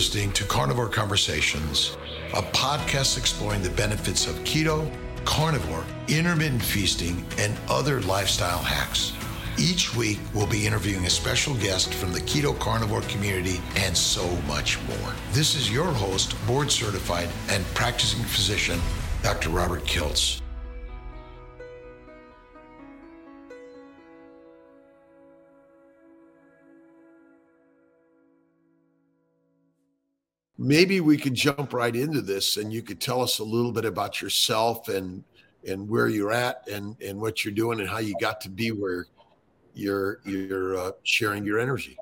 listening to Carnivore Conversations, a podcast exploring the benefits of keto, carnivore, intermittent feasting, and other lifestyle hacks. Each week, we'll be interviewing a special guest from the keto carnivore community and so much more. This is your host, board certified and practicing physician, Dr. Robert Kiltz. Maybe we could jump right into this and you could tell us a little bit about yourself and and where you're at and and what you're doing and how you got to be where you're you're uh, sharing your energy.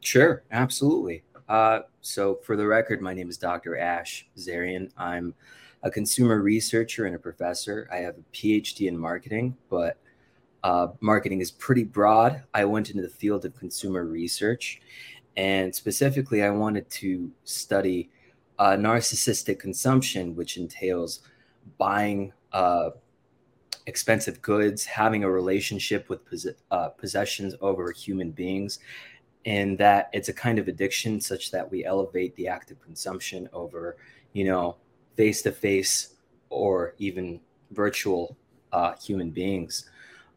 Sure. Absolutely. Uh, so for the record my name is dr ash Zareian. I'm a consumer researcher and a professor. I have a phd in marketing but uh, marketing is pretty broad. I went into the field of consumer research and specifically, I wanted to study uh, narcissistic consumption, which entails buying uh, expensive goods, having a relationship with pos- uh, possessions over human beings, and that it's a kind of addiction such that we elevate the act of consumption over, you know, face to face or even virtual uh, human beings,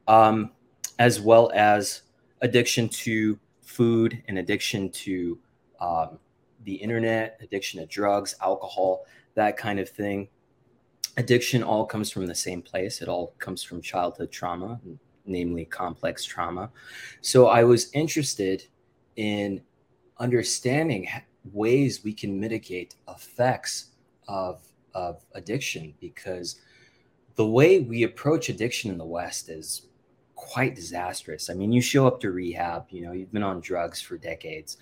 um, as well as addiction to food and addiction to um, the internet, addiction to drugs, alcohol, that kind of thing. Addiction all comes from the same place. It all comes from childhood trauma, namely complex trauma. So I was interested in understanding ways we can mitigate effects of, of addiction because the way we approach addiction in the West is quite disastrous. I mean, you show up to rehab, you know, you've been on drugs for decades.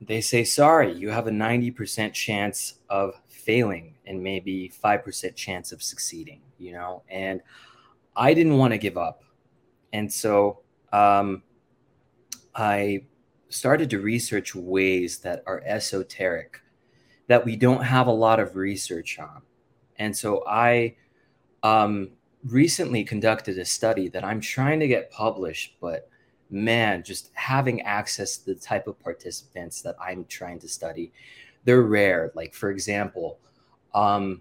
They say, sorry, you have a 90% chance of failing and maybe 5% chance of succeeding, you know? And I didn't want to give up. And so um, I started to research ways that are esoteric that we don't have a lot of research on. And so I um, recently conducted a study that I'm trying to get published, but man, just having access to the type of participants that I'm trying to study, they're rare. Like, for example, um,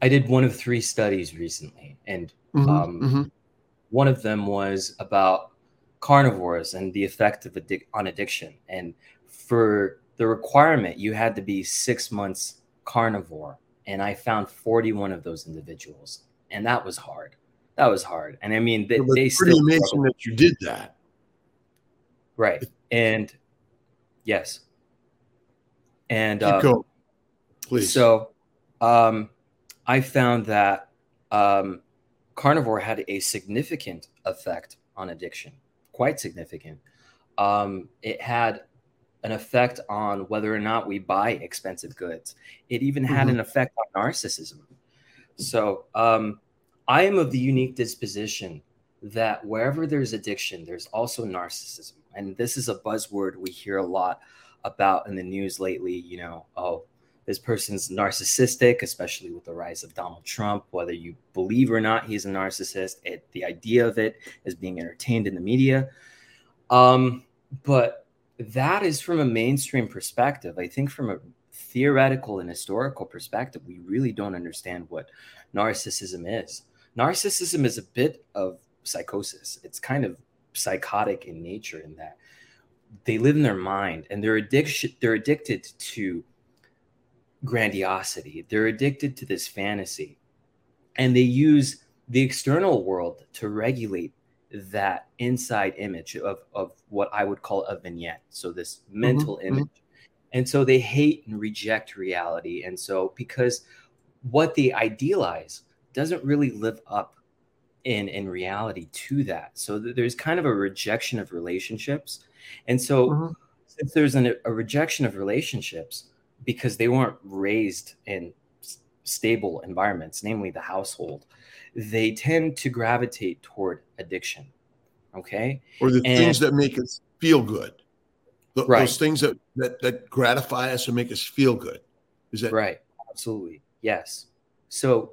I did one of three studies recently, and mm-hmm, um, mm-hmm. one of them was about carnivores and the effect of addic- on addiction. And for the requirement, you had to be six months carnivore, and I found 41 of those individuals and that was hard. That was hard. And I mean, they, yeah, they pretty amazing struggled. that you did that, right? And yes, and keep um, going, please. So, um, I found that um, carnivore had a significant effect on addiction, quite significant. Um, it had an effect on whether or not we buy expensive goods. It even had mm-hmm. an effect on narcissism. So um, I am of the unique disposition that wherever there's addiction, there's also narcissism. And this is a buzzword we hear a lot about in the news lately. You know, oh, this person's narcissistic, especially with the rise of Donald Trump. Whether you believe or not he's a narcissist, it, the idea of it is being entertained in the media. Um, but that is from a mainstream perspective. I think from a theoretical and historical perspective, we really don't understand what narcissism is. Narcissism is a bit of psychosis. It's kind of psychotic in nature in that they live in their mind and they're addiction they're addicted to grandiosity. They're addicted to this fantasy. And they use the external world to regulate that inside image of, of what I would call a vignette. So this mental mm-hmm, image. And so they hate and reject reality. And so, because what they idealize doesn't really live up in in reality to that. So th- there's kind of a rejection of relationships. And so, mm-hmm. since there's an, a rejection of relationships because they weren't raised in s- stable environments, namely the household, they tend to gravitate toward addiction. Okay. Or the and, things that make us feel good. Right. Those things that, that that gratify us and make us feel good. Is that right? Absolutely. Yes. So,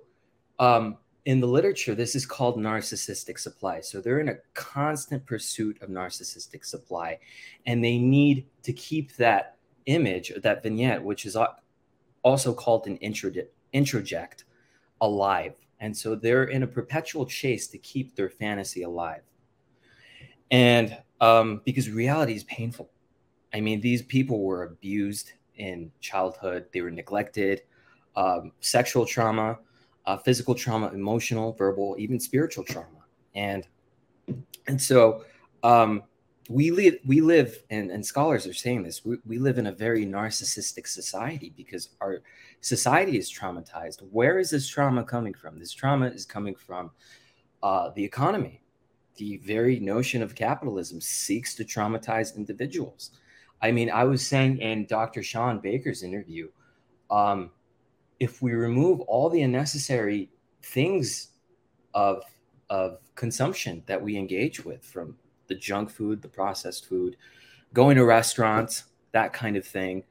um, in the literature, this is called narcissistic supply. So they're in a constant pursuit of narcissistic supply, and they need to keep that image, that vignette, which is also called an introject, alive. And so they're in a perpetual chase to keep their fantasy alive. And um, because reality is painful. I mean, these people were abused in childhood, they were neglected, um, sexual trauma, uh, physical trauma, emotional, verbal, even spiritual trauma. And and so um, we live we live and, and scholars are saying this we, we live in a very narcissistic society because our society is traumatized. Where is this trauma coming from? This trauma is coming from uh, the economy. The very notion of capitalism seeks to traumatize individuals i mean i was saying in dr shawn baker's interview um, if we remove all the unnecessary things of of consumption that we engage with from the junk food, the processed food, going to restaurants, that kind of thing,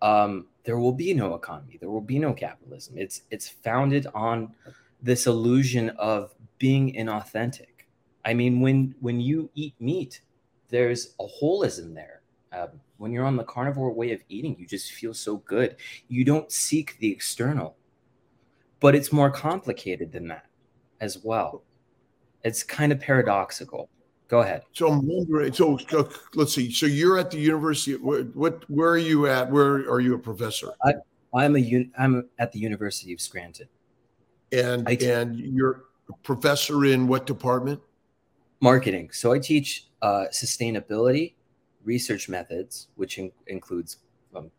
um, there will be no economy. There will be no capitalism. It's it's founded on this illusion of being inauthentic. I mean, when when you eat meat, there's a holism there. Uh, when you're on the carnivore way of eating, you just feel so good. You don't seek the external, but it's more complicated than that as well. It's kind of paradoxical. Go ahead. So I'm wondering. So let's see. So you're at the university. What? What? Where are you at? Where are you a professor? I, I'm a. I'm at the University of Scranton. And and you're a professor in what department? Marketing. So I teach uh, sustainability, research methods, which in, includes um,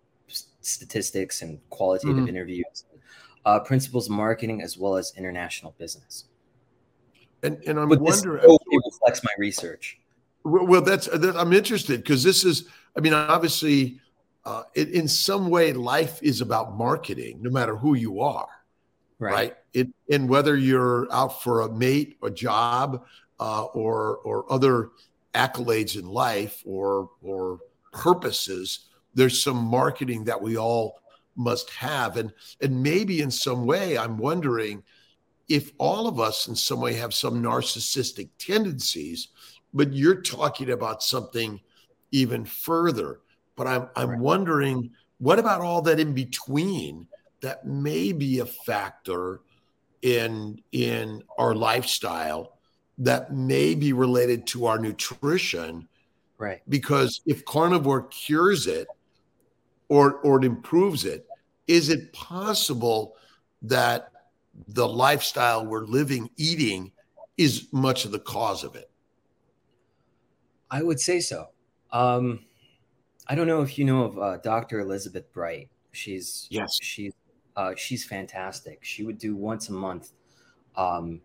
statistics and qualitative mm-hmm. interviews, uh, principles of marketing, as well as international business. And and I'm but wondering, it reflects my research. Well, that's that, I'm interested because this is, I mean, obviously, uh, it, in some way, life is about marketing, no matter who you are, right? right? It, and whether you're out for a mate, a job, uh, or or other accolades in life, or or purposes, there's some marketing that we all must have, and and maybe in some way, I'm wondering if all of us in some way have some narcissistic tendencies, but you're talking about something even further. But I'm I'm right. wondering what about all that in between that may be a factor in in our lifestyle that may be related to our nutrition right because if carnivore cures it or or it improves it is it possible that the lifestyle we're living, eating, is much of the cause of it. I would say so. Um, I don't know if you know of uh, Dr. Elizabeth Bright. She's yes, she's uh, she's fantastic. She would do once a month um,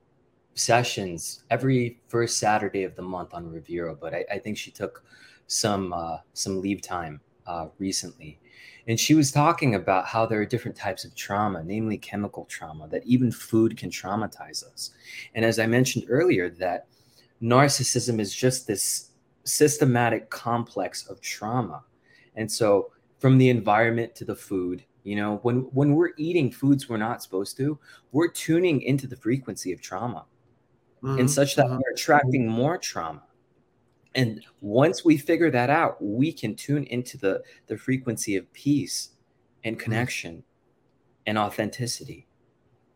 sessions every first Saturday of the month on Revero, but I, I think she took some uh, some leave time uh, recently. And she was talking about how there are different types of trauma, namely chemical trauma, that even food can traumatize us. And as I mentioned earlier, that narcissism is just this systematic complex of trauma. And so from the environment to the food, you know, when when we're eating foods we're not supposed to, we're tuning into the frequency of trauma. Mm-hmm. And such that mm-hmm. we're attracting more trauma and once we figure that out we can tune into the the frequency of peace and mm-hmm. connection and authenticity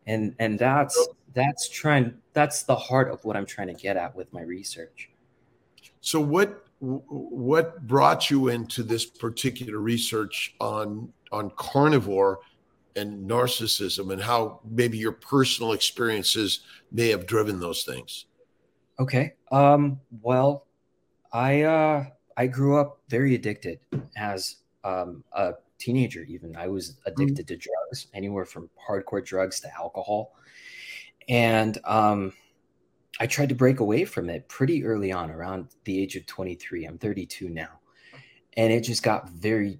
and and that's that's trying that's the heart of what i'm trying to get at with my research so what what brought you into this particular research on on carnivore and narcissism and how maybe your personal experiences may have driven those things okay um well I uh, I grew up very addicted as um, a teenager. Even I was addicted mm-hmm. to drugs, anywhere from hardcore drugs to alcohol, and um, I tried to break away from it pretty early on, around the age of 23. I'm 32 now, and it just got very,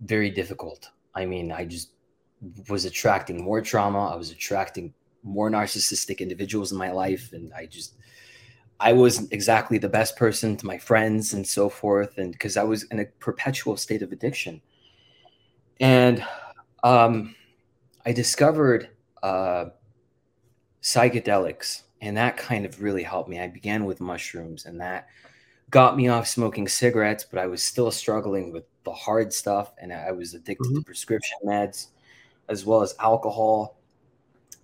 very difficult. I mean, I just was attracting more trauma. I was attracting more narcissistic individuals in my life, and I just I wasn't exactly the best person to my friends and so forth, and because I was in a perpetual state of addiction. And um, I discovered uh, psychedelics, and that kind of really helped me. I began with mushrooms, and that got me off smoking cigarettes, but I was still struggling with the hard stuff, and I was addicted mm-hmm. to prescription meds as well as alcohol.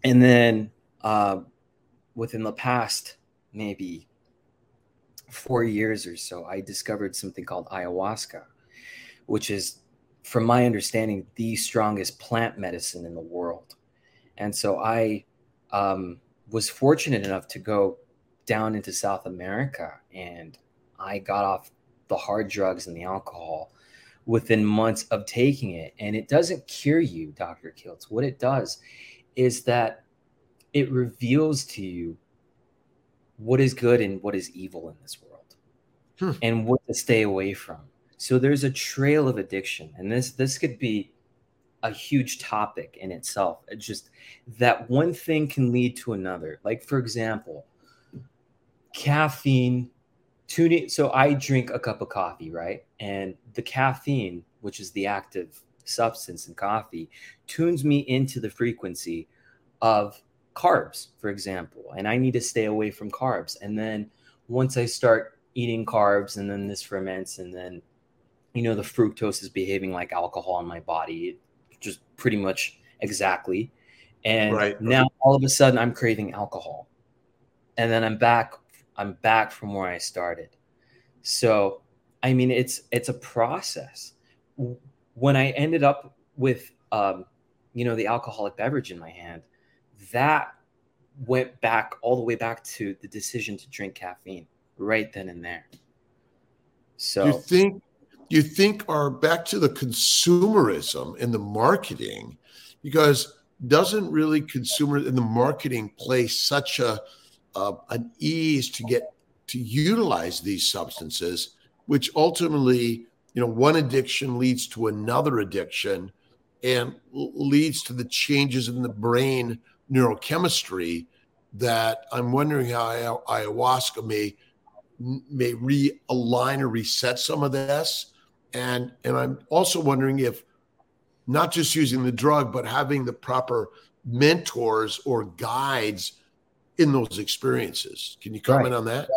And then uh, within the past maybe four years or so, I discovered something called ayahuasca, which is, from my understanding, the strongest plant medicine in the world. And so I um, was fortunate enough to go down into South America and I got off the hard drugs and the alcohol within months of taking it. And it doesn't cure you, Dr. Kiltz. What it does is that it reveals to you what is good and what is evil in this world hmm. and what to stay away from. So there's a trail of addiction. And this this could be a huge topic in itself. It's just that one thing can lead to another. Like for example, caffeine tuning so i drink a cup of coffee right? And the caffeine which is the active substance in coffee tunes me into the frequency of carbs for example and i need to stay away from carbs. And then once i start eating carbs and then this ferments and then you know the fructose is behaving like alcohol in my body just pretty much exactly. And right. now all of a sudden i'm craving alcohol. And then i'm back I'm back from where I started. So, I mean, it's it's a process. When I ended up with, um, you know, the alcoholic beverage in my hand, that went back all the way back to the decision to drink caffeine right then and there. So you think you think are back to the consumerism and the marketing because doesn't really consumer and the marketing play such a uh, an ease to get to utilize these substances, which ultimately, you know, one addiction leads to another addiction and leads to the changes in the brain neurochemistry that I'm wondering how ayahuasca may may realign or reset some of this. And and I'm also wondering if not just using the drug, but having the proper mentors or guides in those experiences. Can you comment right. on that?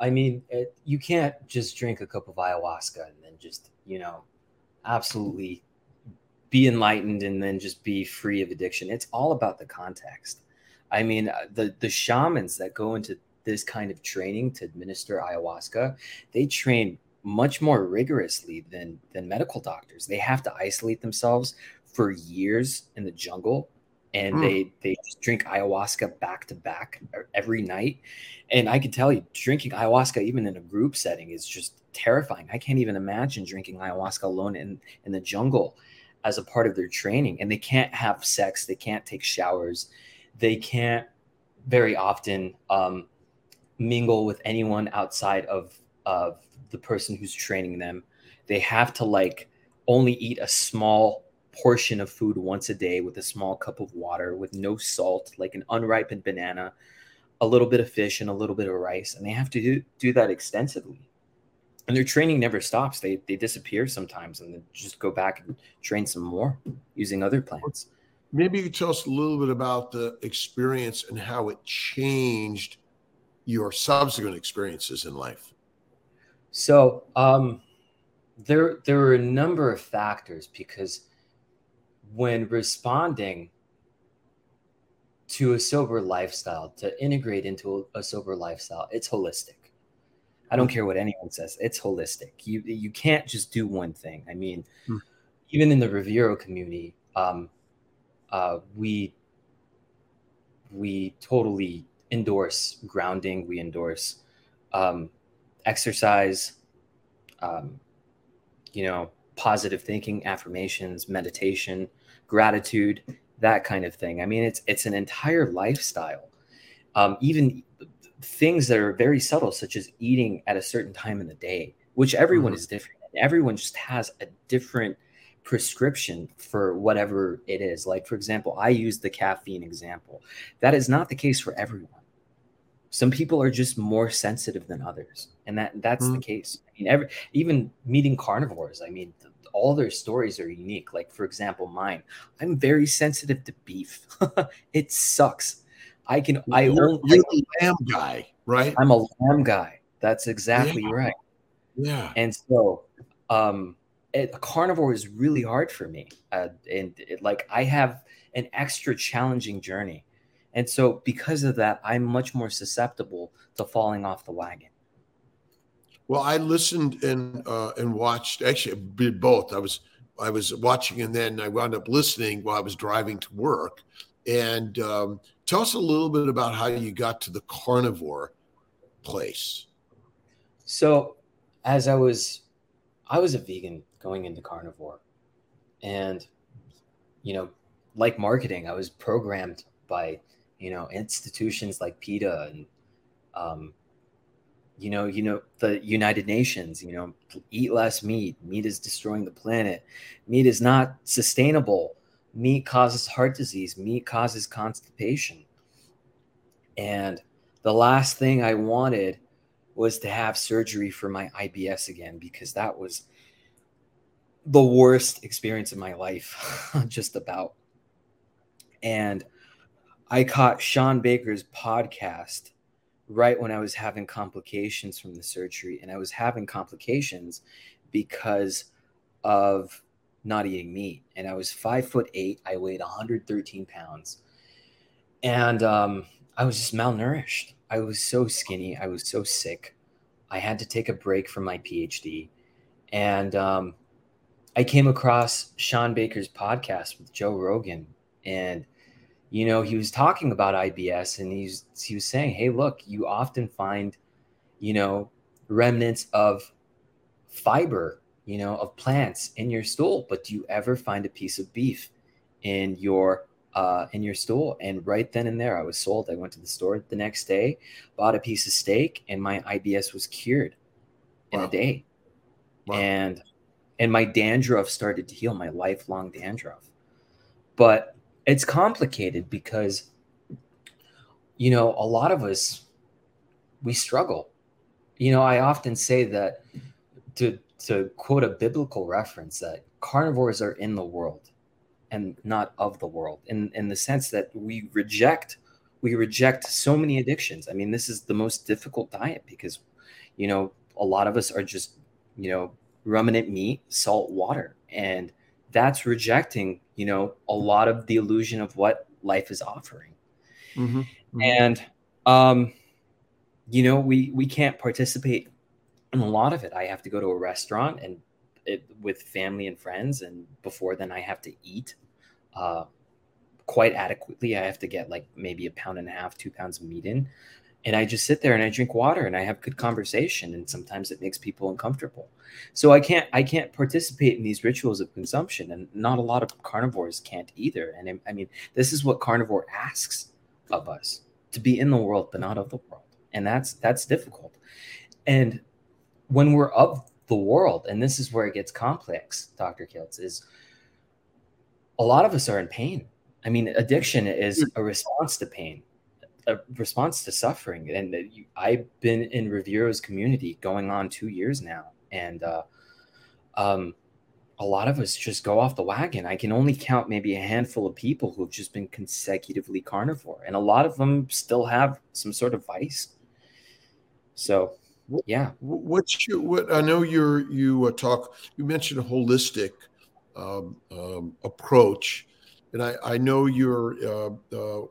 I mean, it, you can't just drink a cup of ayahuasca and then just, you know, absolutely be enlightened and then just be free of addiction. It's all about the context. I mean, uh, the the shamans that go into this kind of training to administer ayahuasca, they train much more rigorously than than medical doctors. They have to isolate themselves for years in the jungle and mm. they they just drink ayahuasca back to back every night. And i can tell you drinking ayahuasca even in a group setting is just terrifying. I can't even imagine drinking ayahuasca alone in in the jungle as a part of their training. And they can't have sex. They can't take showers. They can't very often um, mingle with anyone outside of of the person who's training them. They have to like only eat a small portion of food once a day with a small cup of water with no salt, like an unripened banana, a little bit of fish, and a little bit of rice. And they have to do, do that extensively. And their training never stops. They, they disappear sometimes and then just go back and train some more using other plants. Maybe you could tell us a little bit about the experience and how it changed your subsequent experiences in life. So, um, there there were a number of factors because when responding to a sober lifestyle, to integrate into a, sober lifestyle, it's holistic. I don't care what anyone says. It's holistic. You you can't just do one thing. I mean, hmm. even in the Revero community, um, uh, we we totally endorse grounding. We endorse um, exercise. Um, you know, positive thinking, affirmations, meditation, gratitude, that kind of thing. I mean, it's it's an entire lifestyle. Um, even things that are very subtle, such as eating at a certain time in the day, which everyone mm-hmm. is different. Everyone just has a different prescription for whatever it is. Like, for example, I use the caffeine example. That is not the case for everyone. Some people are just more sensitive than others, and that that's mm-hmm. the case. I mean, every even meeting carnivores. I mean, all their stories are unique. Like, for example, mine, I'm very sensitive to beef. it sucks. I can, I you're, only, you're a lamb guy, right? I'm a lamb guy. That's exactly yeah. right. Yeah. And so, um, it, carnivore is really hard for me, uh, and it, like I have an extra challenging journey, and so because of that, I'm much more susceptible to falling off the wagon. Well, I listened and uh, and watched. Actually, did both. I was I was watching and then I wound up listening while I was driving to work. And um, tell us a little bit about how you got to the carnivore place. So, as I was, I was a vegan going into carnivore, and you know, like marketing, I was programmed by you know institutions like PETA and um, you know, you know, the United Nations, you know, eat less meat. Meat is destroying the planet. Meat is not sustainable. Meat causes heart disease. Meat causes constipation. And the last thing I wanted was to have surgery for my IBS again because that was the worst experience of my life, just about. And I caught Shawn Baker's podcast right when I was having complications from the surgery. And I was having complications because of not eating meat. And I was five foot eight. I weighed 113 pounds. And um, I was just malnourished. I was so skinny. I was so sick. I had to take a break from my PhD. And um, I came across Shawn Baker's podcast with Joe Rogan. And you know, he was talking about IBS and he's he was saying, "Hey, look, you often find, you know, remnants of fiber, you know, of plants in your stool, but do you ever find a piece of beef in your uh, in your stool?" And right then and there, I was sold. I went to the store the next day, bought a piece of steak, and my IBS was cured in a day. Wow. And and my dandruff started to heal, my lifelong dandruff. But it's complicated because you know a lot of us we struggle. You know i often say that to to quote a biblical reference that carnivores are in the world and not of the world in in the sense that we reject we reject so many addictions. I mean this is the most difficult diet because you know a lot of us are just you know ruminant meat salt water and that's rejecting you know a lot of the illusion of what life is offering mm-hmm. Mm-hmm. and um you know we we can't participate in a lot of it i have to go to a restaurant and it, with family and friends and before then i have to eat uh quite adequately i have to get like maybe a pound and a half two pounds of meat in and I just sit there and I drink water and I have good conversation and sometimes it makes people uncomfortable. So I can't I can't participate in these rituals of consumption and not a lot of carnivores can't either. And I mean this is what carnivore asks of us to be in the world but not of the world. And that's that's difficult. And when we're of the world and this is where it gets complex, Dr. Kiltz is a lot of us are in pain. I mean addiction is hmm. a response to pain a response to suffering. And I've been in Revero's community going on two years now, and uh, um, a lot of us just go off the wagon. I can only count maybe a handful of people who've just been consecutively carnivore, and a lot of them still have some sort of vice. So, yeah. What's your what? I know you're you uh, talk. You mentioned a holistic um, um, approach, and I I know you're uh, uh,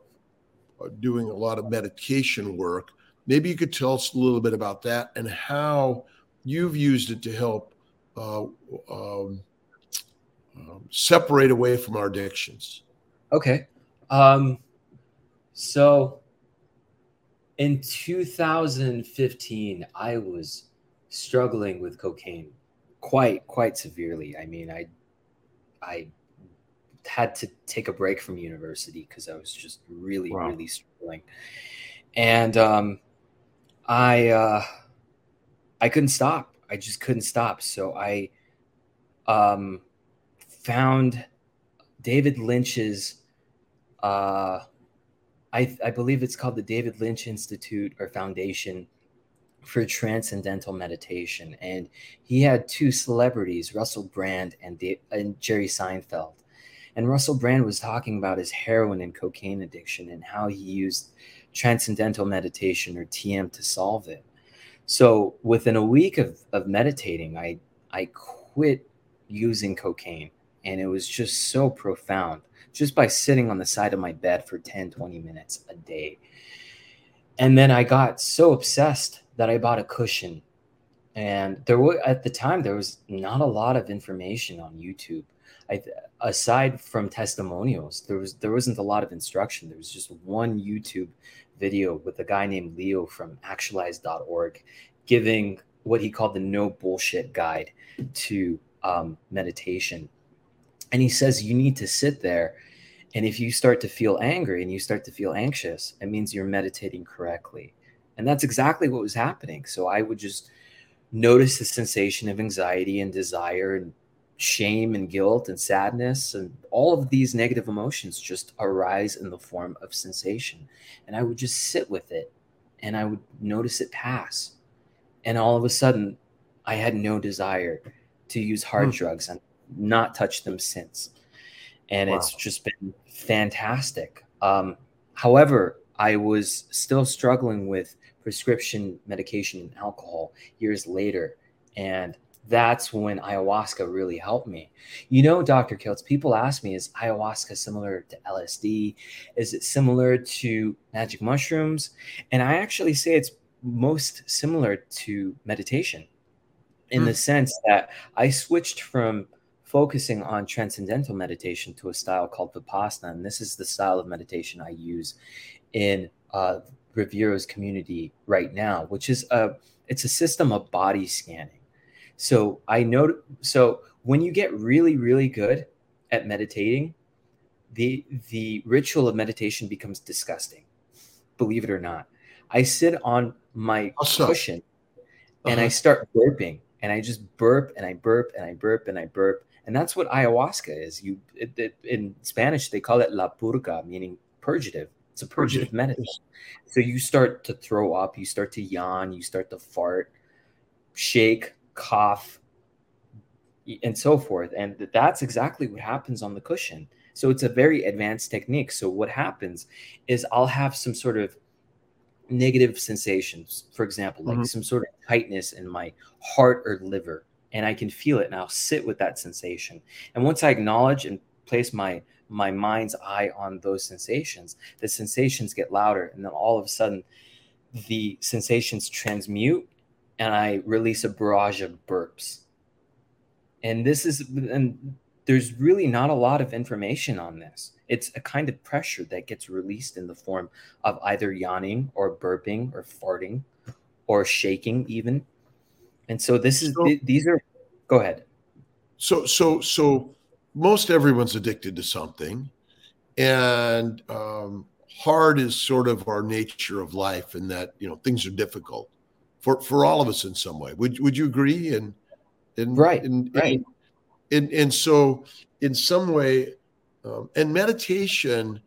doing a lot of medication work. Maybe you could tell us a little bit about that and how you've used it to help uh, um, um, separate away from our addictions. Okay. Um, so in 2015, I was struggling with cocaine quite quite severely. I mean, I I had to take a break from university because I was just really, wow. really struggling. And um, I uh, I couldn't stop. I just couldn't stop. So I um, found David Lynch's uh, I, I believe it's called the David Lynch Institute or Foundation for Transcendental Meditation. And he had two celebrities, Russell Brand and, Dave, and Jerry Seinfeld. And Russell Brand was talking about his heroin and cocaine addiction and how he used transcendental meditation or TM to solve it. So within a week of, of meditating, I I quit using cocaine. And it was just so profound just by sitting on the side of my bed for 10, 20 minutes a day. And then I got so obsessed that I bought a cushion. And there were at the time there was not a lot of information on YouTube. I, aside from testimonials, there was there wasn't a lot of instruction. There was just one YouTube video with a guy named Leo from actualized.org giving what he called the no bullshit guide to um, meditation. And he says you need to sit there. And if you start to feel angry and you start to feel anxious, it means you're meditating correctly. And that's exactly what was happening. So I would just notice the sensation of anxiety and desire and shame and guilt and sadness and all of these negative emotions just arise in the form of sensation. And I would just sit with it and I would notice it pass. And all of a sudden, I had no desire to use hard hmm. drugs and not touch them since. And wow. it's just been fantastic. Um, however, I was still struggling with prescription medication and alcohol years later. And that's when ayahuasca really helped me. You know, Dr. Kiltz, people ask me, is ayahuasca similar to LSD? Is it similar to magic mushrooms? And I actually say it's most similar to meditation in the hmm. sense that I switched from focusing on transcendental meditation to a style called Vipassana. And this is the style of meditation I use in uh, Revero's community right now, which is a it's a system of body scanning so I know so when you get really really good at meditating, the the ritual of meditation becomes disgusting. Believe it or not. I sit on my Awesome. cushion and uh-huh. I start burping and I just burp and I burp and I burp and I burp and that's what ayahuasca is. You it, it, in Spanish they call it la purga, meaning purgative. It's a purgative medicine. So you start to throw up, you start to yawn, you start to fart, shake, cough, and so forth. And that's exactly what happens on the cushion. So it's a very advanced technique. So what happens is I'll have some sort of negative sensations, for example, like mm-hmm. some sort of tightness in my heart or liver, and I can feel it and I'll sit with that sensation. And once I acknowledge and place my my mind's eye on those sensations, the sensations get louder, and then all of a sudden the sensations transmute and I release a barrage of burps. And this is, and there's really not a lot of information on this. It's a kind of pressure that gets released in the form of either yawning or burping or farting or shaking, even. And so this is, so, these are, go ahead. So, so, so most everyone's addicted to something. And um, hard is sort of our nature of life, in that, you know, things are difficult for for all of us in some way. Would would you agree? And and right, and, right. And, and and so in some way, um, and meditation,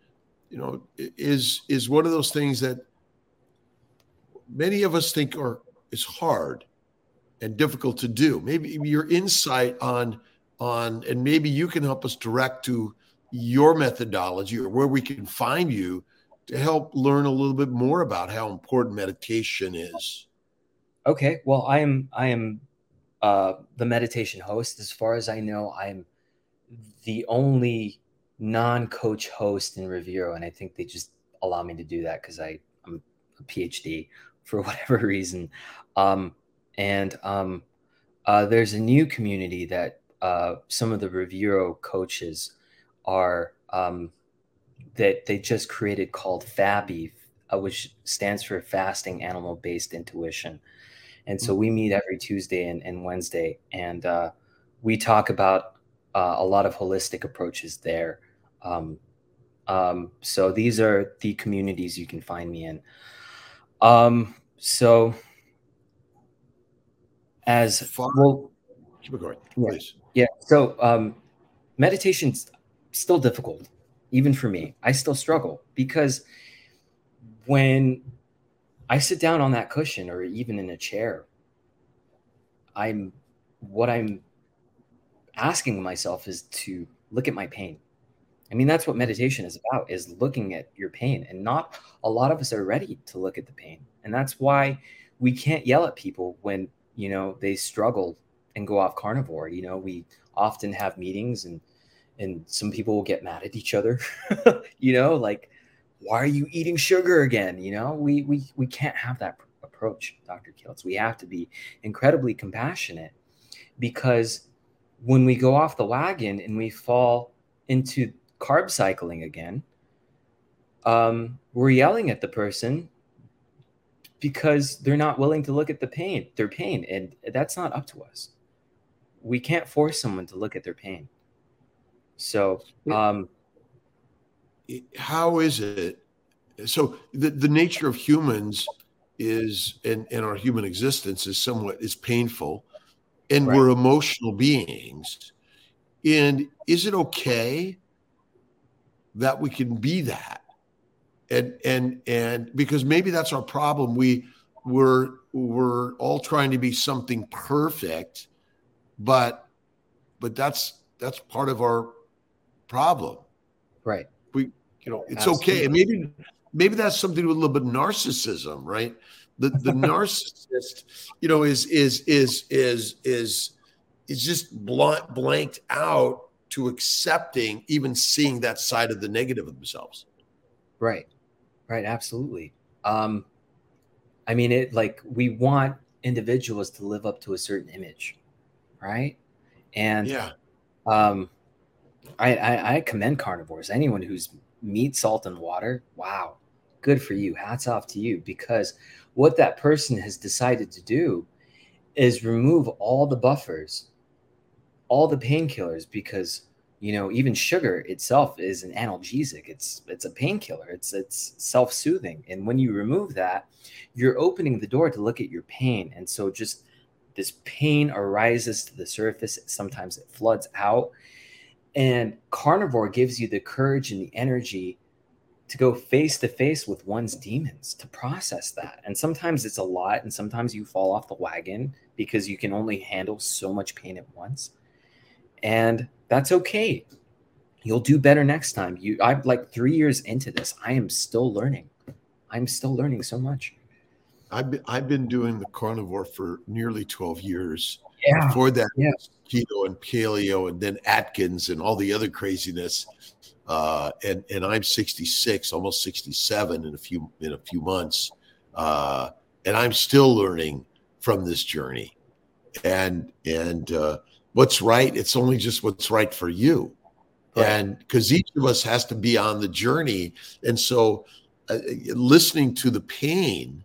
you know, is is one of those things that many of us think are is hard and difficult to do. Maybe your insight on on and maybe you can help us direct to your methodology or where we can find you to help learn a little bit more about how important meditation is. Okay, well, I am I am uh, the meditation host. As far as I know, I'm the only non-coach host in Revero, and I think they just allow me to do that because I I'm a PhD for whatever reason. Um, and um, uh, there's a new community that uh, some of the Revero coaches are um, that they just created called FABI, uh, which stands for Fasting Animal Based Intuition. And so we meet every Tuesday and, and Wednesday, and uh, we talk about uh, a lot of holistic approaches there. Um, um, so these are the communities you can find me in. Um, so as Far. well, keep going, please. Yeah. yeah. So um, meditation's still difficult, even for me. I still struggle because when I sit down on that cushion or even in a chair. I'm what I'm asking myself is to look at my pain. I mean, that's what meditation is about is looking at your pain. And not a lot of us are ready to look at the pain. And that's why we can't yell at people when, you know, they struggle and go off carnivore. You know, we often have meetings and and some people will get mad at each other you know like why are you eating sugar again? You know we we we can't have that approach dr kiltz we have to be incredibly compassionate because when we go off the wagon and we fall into carb cycling again um, we're yelling at the person because they're not willing to look at the pain their pain and that's not up to us. We can't force someone to look at their pain. So, um, how is it? So, the, the nature of humans is, and, and our human existence is somewhat is painful, and right. we're emotional beings. And is it okay that we can be that? And and and because maybe that's our problem. We we're we're all trying to be something perfect, but but that's that's part of our problem. Right. You know, it's Absolutely. okay. And maybe, maybe that's something with a little bit of narcissism, right? The the narcissist, you know, is is is is is is just blank, blanked out to accepting even seeing that side of the negative of themselves. Right. Right. Absolutely. Um, I mean, it like we want individuals to live up to a certain image, right? And yeah, um, I, I, I commend carnivores. Anyone who's meat, salt, and water, wow, good for you. Hats off to you because what that person has decided to do is remove all the buffers, all the painkillers, because you know even sugar itself is an analgesic. It's it's a painkiller. It's it's self soothing, and when you remove that, you're opening the door to look at your pain, and so just this pain arises to the surface. Sometimes it floods out and carnivore gives you the courage and the energy to go face to face with one's demons to process that. And sometimes it's a lot, and sometimes you fall off the wagon because you can only handle so much pain at once. And that's okay. You'll do better next time. You I'm like 3 years into this. I am still learning. I'm still learning so much. I've been, I've been doing the carnivore for nearly 12 years. Yeah. Before that, yeah. Keto and paleo, and then Atkins and all the other craziness. Uh, and and I'm 66, almost 67 in a few in a few months, uh, and I'm still learning from this journey. And and uh, what's right? It's only just what's right for you, right. and because each of us has to be on the journey. And so, uh, listening to the pain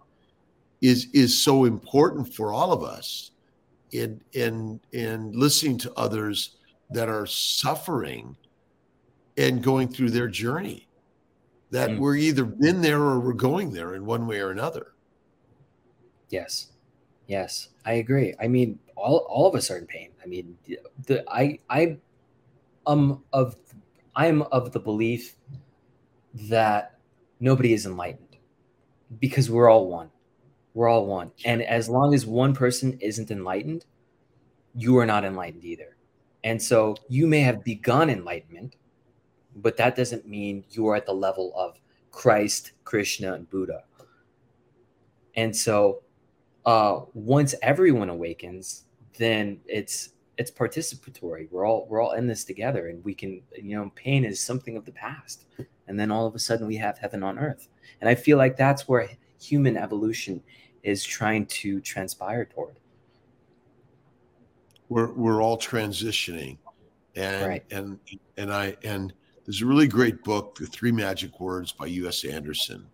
is is so important for all of us in in in listening to others that are suffering and going through their journey that mm. we're either been there or we're going there in one way or another. Yes. Yes. I agree. I mean all, all of us are in pain. I mean the i i am of i am of the belief that nobody is enlightened because we're all one we're all one. And as long as one person isn't enlightened, you are not enlightened either. And so you may have begun enlightenment, but that doesn't mean you are at the level of Christ, Krishna, and Buddha. And so uh, once everyone awakens, then it's it's participatory. We're all we're all in this together, and we can you know pain is something of the past, and then all of a sudden we have heaven on earth. And I feel like that's where human evolution is trying to transpire toward. We're we're all transitioning, and right. and and I and there's a really great book, The Three Magic Words by U.S. Anderson.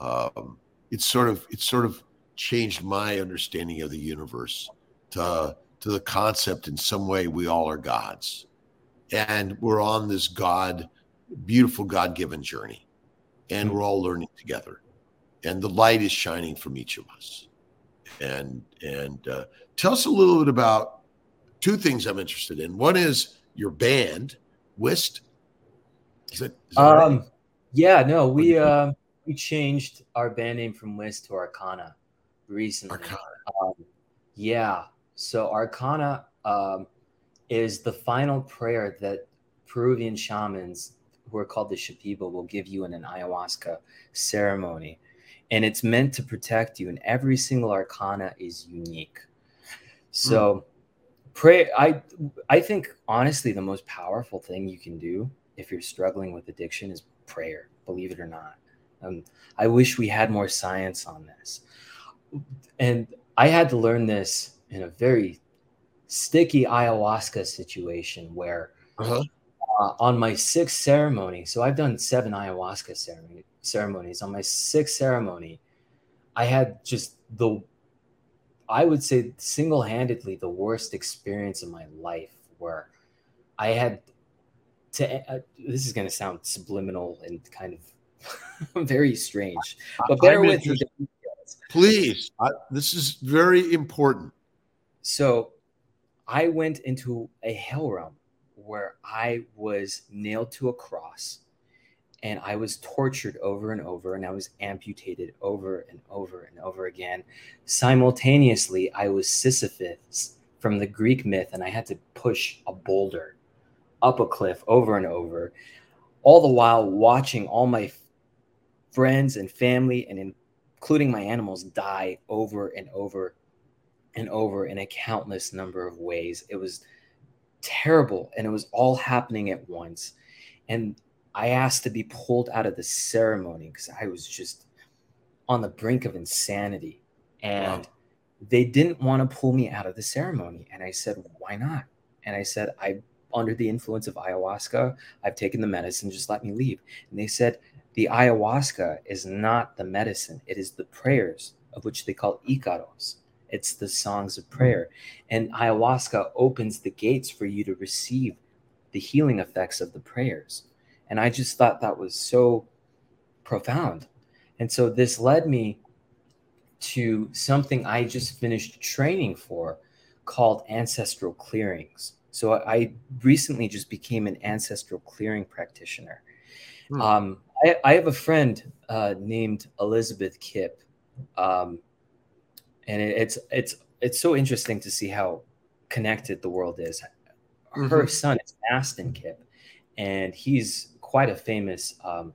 Um, it's sort of it's sort of changed my understanding of the universe to to the concept in some way we all are gods, and we're on this God, beautiful God given journey, and mm-hmm. we're all learning together and the light is shining from each of us. And and uh, tell us a little bit about two things I'm interested in. One is your band, Whist. Is it? Is um, right? yeah, no, we uh, we changed our band name from Whist to Arkana recently. Arkana. Um, yeah, so Arkana um, is the final prayer that Peruvian shamans who are called the Shipibo will give you in an ayahuasca ceremony and it's meant to protect you and every single arcana is unique so mm. pray i i think honestly the most powerful thing you can do if you're struggling with addiction is prayer believe it or not um, i wish we had more science on this and i had to learn this in a very sticky ayahuasca situation where uh-huh. uh, on my sixth ceremony so i've done seven ayahuasca ceremony, ceremonies on my sixth ceremony i had just the I would say single handedly the worst experience of my life where I had to, uh, this is going to sound subliminal and kind of very strange, but bear with me. Please, I, this is very important. So I went into a hell realm where I was nailed to a cross and I was tortured over and over, and I was amputated over and over and over again. Simultaneously, I was Sisyphus from the Greek myth, and I had to push a boulder up a cliff over and over, all the while watching all my friends and family, and including my animals, die over and over and over in a countless number of ways. It was terrible, and it was all happening at once. And I asked to be pulled out of the ceremony because I was just on the brink of insanity. And wow. they didn't want to pull me out of the ceremony. And I said, why not? And I said, I'm under the influence of ayahuasca. I've taken the medicine, just let me leave. And they said, the ayahuasca is not the medicine, it is the prayers of which they call icaros. It's the songs of hmm. prayer. And ayahuasca opens the gates for you to receive the healing effects of the prayers. And I just thought that was so profound. And so this led me to something I just finished training for called ancestral clearings. So I recently just became an ancestral clearing practitioner. Hmm. Um, I, I, have a friend uh, named Elizabeth Kipp, um, and it, it's it's it's so interesting to see how connected the world is. Her mm-hmm. son is Aston Kipp, and he's quite a famous um,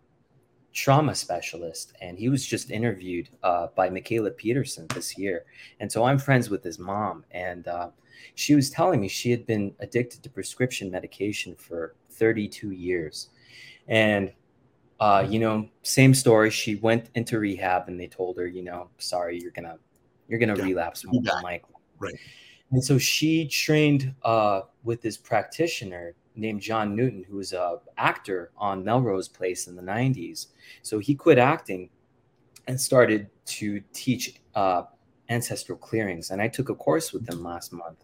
trauma specialist, and he was just interviewed uh, by Mikhaila Peterson this year. And so I'm friends with his mom, and uh, she was telling me she had been addicted to prescription medication for 32 years, and uh, you know, same story. She went into rehab, and they told her, you know, sorry, you're gonna you're gonna yeah. relapse likely. Right. And so she trained uh, with this practitioner named John Newton, who was a actor on Melrose Place in the 90s. So he quit acting and started to teach uh, ancestral clearings. And I took a course with them last month.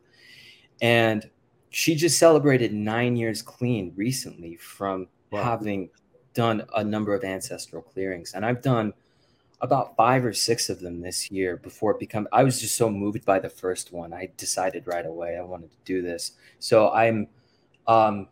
And she just celebrated nine years clean recently from wow. having done a number of ancestral clearings. And I've done about five or six of them this year before it become I was just so moved by the first one. I decided right away I wanted to do this. So I'm um,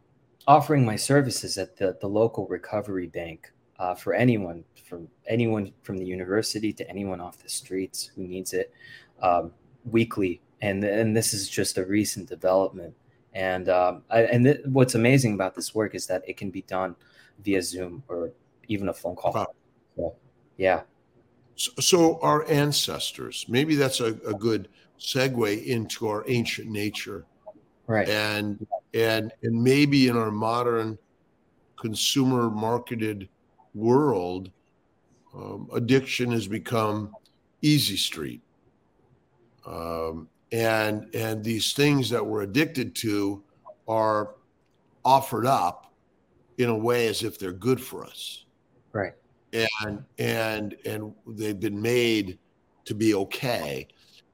offering my services at the, the local recovery bank uh, for anyone, from anyone from the university to anyone off the streets who needs it um, weekly. And, and this is just a recent development. And um, I, and th- what's amazing about this work is that it can be done via Zoom or even a phone call. Wow. So, yeah. So, so, our ancestors, maybe that's a, a good segue into our ancient nature right. And and and maybe in our modern consumer marketed world um, addiction has become easy street. Um, and and these things that we're addicted to are offered up in a way as if they're good for us. Right. And and and they've been made to be okay.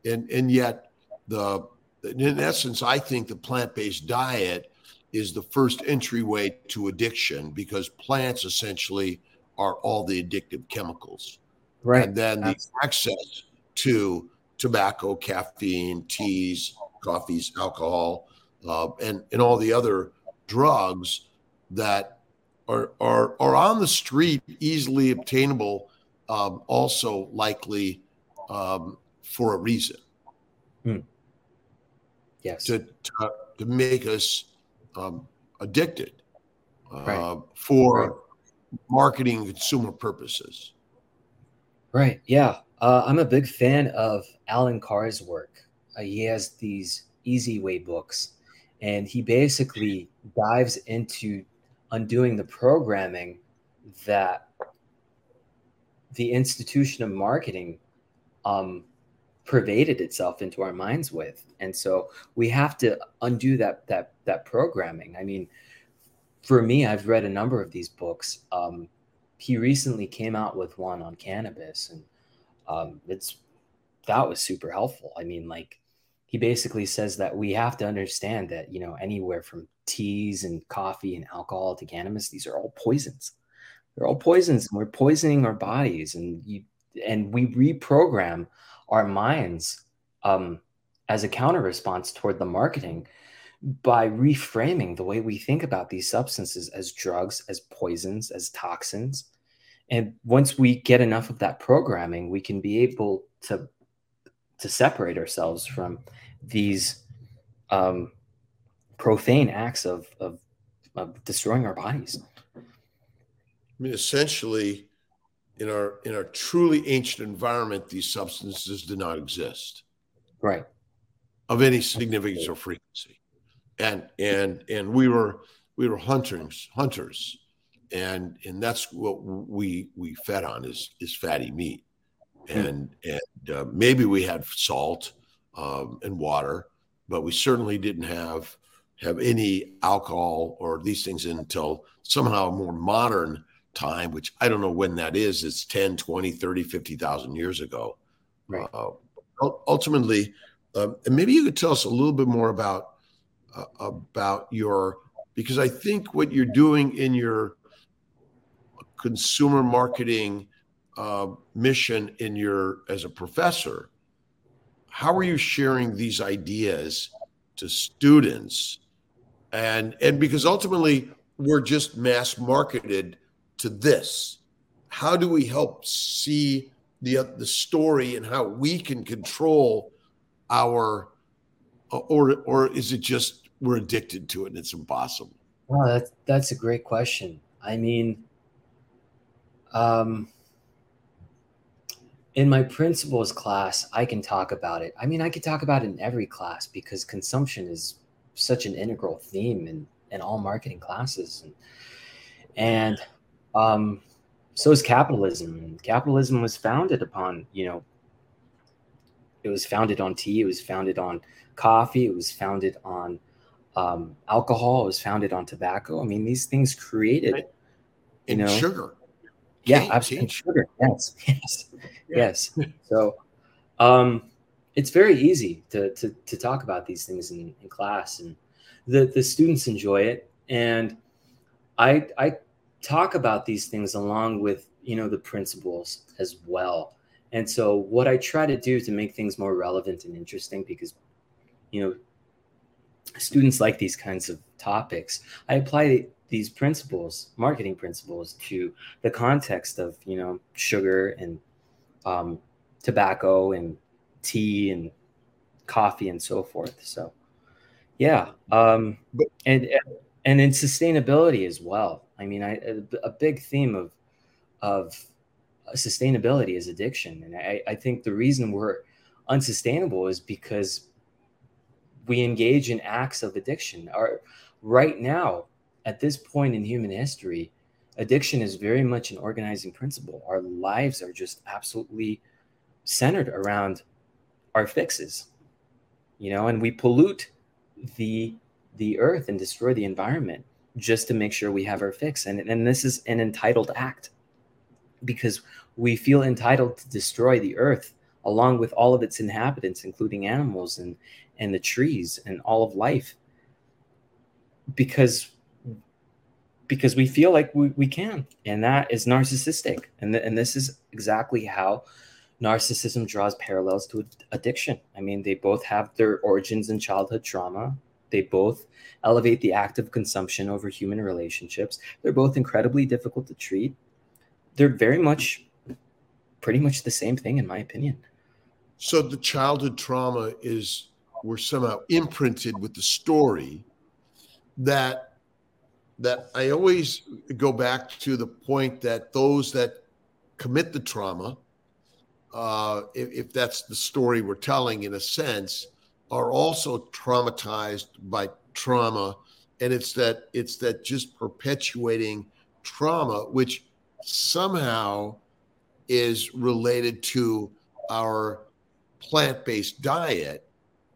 And and yet the in essence, I think the plant based diet is the first entryway to addiction because plants essentially are all the addictive chemicals. Right. And then the access to tobacco, caffeine, teas, coffees, alcohol, uh, and, and all the other drugs that are, are, are on the street, easily obtainable, um, also likely um, for a reason. Hmm yes. to, to, to make us um, addicted uh, right. for right. marketing consumer purposes. Right. Yeah. Uh, I'm a big fan of Allen Carr's work. Uh, he has these Easy Way books, and he basically dives into undoing the programming that the institution of marketing um, pervaded itself into our minds with. And so we have to undo that that that programming. I mean for me i've read a number of these books. Um, he recently came out with one on cannabis and um, it's that was super helpful. I mean like he basically says that we have to understand that you know anywhere from teas and coffee and alcohol to cannabis these are all poisons. They're all poisons and we're poisoning our bodies and you and we reprogram our minds um, as a counter response toward the marketing by reframing the way we think about these substances as drugs, as poisons, as toxins. And once we get enough of that programming, we can be able to to separate ourselves from these um, profane acts of, of, of destroying our bodies. I mean, essentially, in our in our truly ancient environment, these substances did not exist, right, of any significance or frequency, and and and we were we were hunters hunters, and and that's what we we fed on is is fatty meat, hmm. and and uh, maybe we had salt um, and water, but we certainly didn't have have any alcohol or these things until somehow more modern time, which I don't know when that is. It's 10, 20, 30, 50,000 years ago. Right. Uh, ultimately, um, and maybe you could tell us a little bit more about uh, about your because I think what you're doing in your consumer marketing uh, mission in your as a professor, how are you sharing these ideas to students? And and because ultimately we're just mass marketed to this? How do we help see the the story and how we can control our or or is it just we're addicted to it and it's impossible? Well, that's that's a great question. I mean, um, in my principles class, I can talk about it. I mean, I could talk about it in every class because consumption is such an integral theme in in all marketing classes, and and um, so is capitalism. And capitalism was founded upon, you know, it was founded on tea, it was founded on coffee, it was founded on um, alcohol, it was founded on tobacco. I mean, these things created, right. you know, sugar. Yeah, cane, absolutely. Cane. Sugar. Yes, yes, yeah. yes. So, um, it's very easy to, to, to talk about these things in, in class, and the the students enjoy it. And I I talk about these things along with you know the principles as well. And so what i try to do to make things more relevant and interesting because you know students like these kinds of topics i apply these principles marketing principles to the context of you know sugar and um, tobacco and tea and coffee and so forth. So yeah um, and and in sustainability as well I mean, I, uh, a, a big theme of of uh, sustainability is addiction, and I, I think the reason we're unsustainable is because we engage in acts of addiction. Our right now, at this point in human history, addiction is very much an organizing principle. Our lives are just absolutely centered around our fixes, you know, and we pollute the the earth and destroy the environment just to make sure we have our fix. And, and this is an entitled act because we feel entitled to destroy the earth along with all of its inhabitants, including animals and, and the trees and all of life. Because because we feel like we, we can and that is narcissistic and, th- and this is exactly how narcissism draws parallels to addiction i mean they both have their origins in childhood trauma they both elevate the act of consumption over human relationships. They're both incredibly difficult to treat. They're very much, pretty much the same thing, in my opinion. So the childhood trauma is we're somehow imprinted with the story that that I always go back to the point that those that commit the trauma, uh, if, if that's the story we're telling in a sense, are also traumatized by trauma. And it's that it's that just perpetuating trauma which somehow is related to our plant-based diet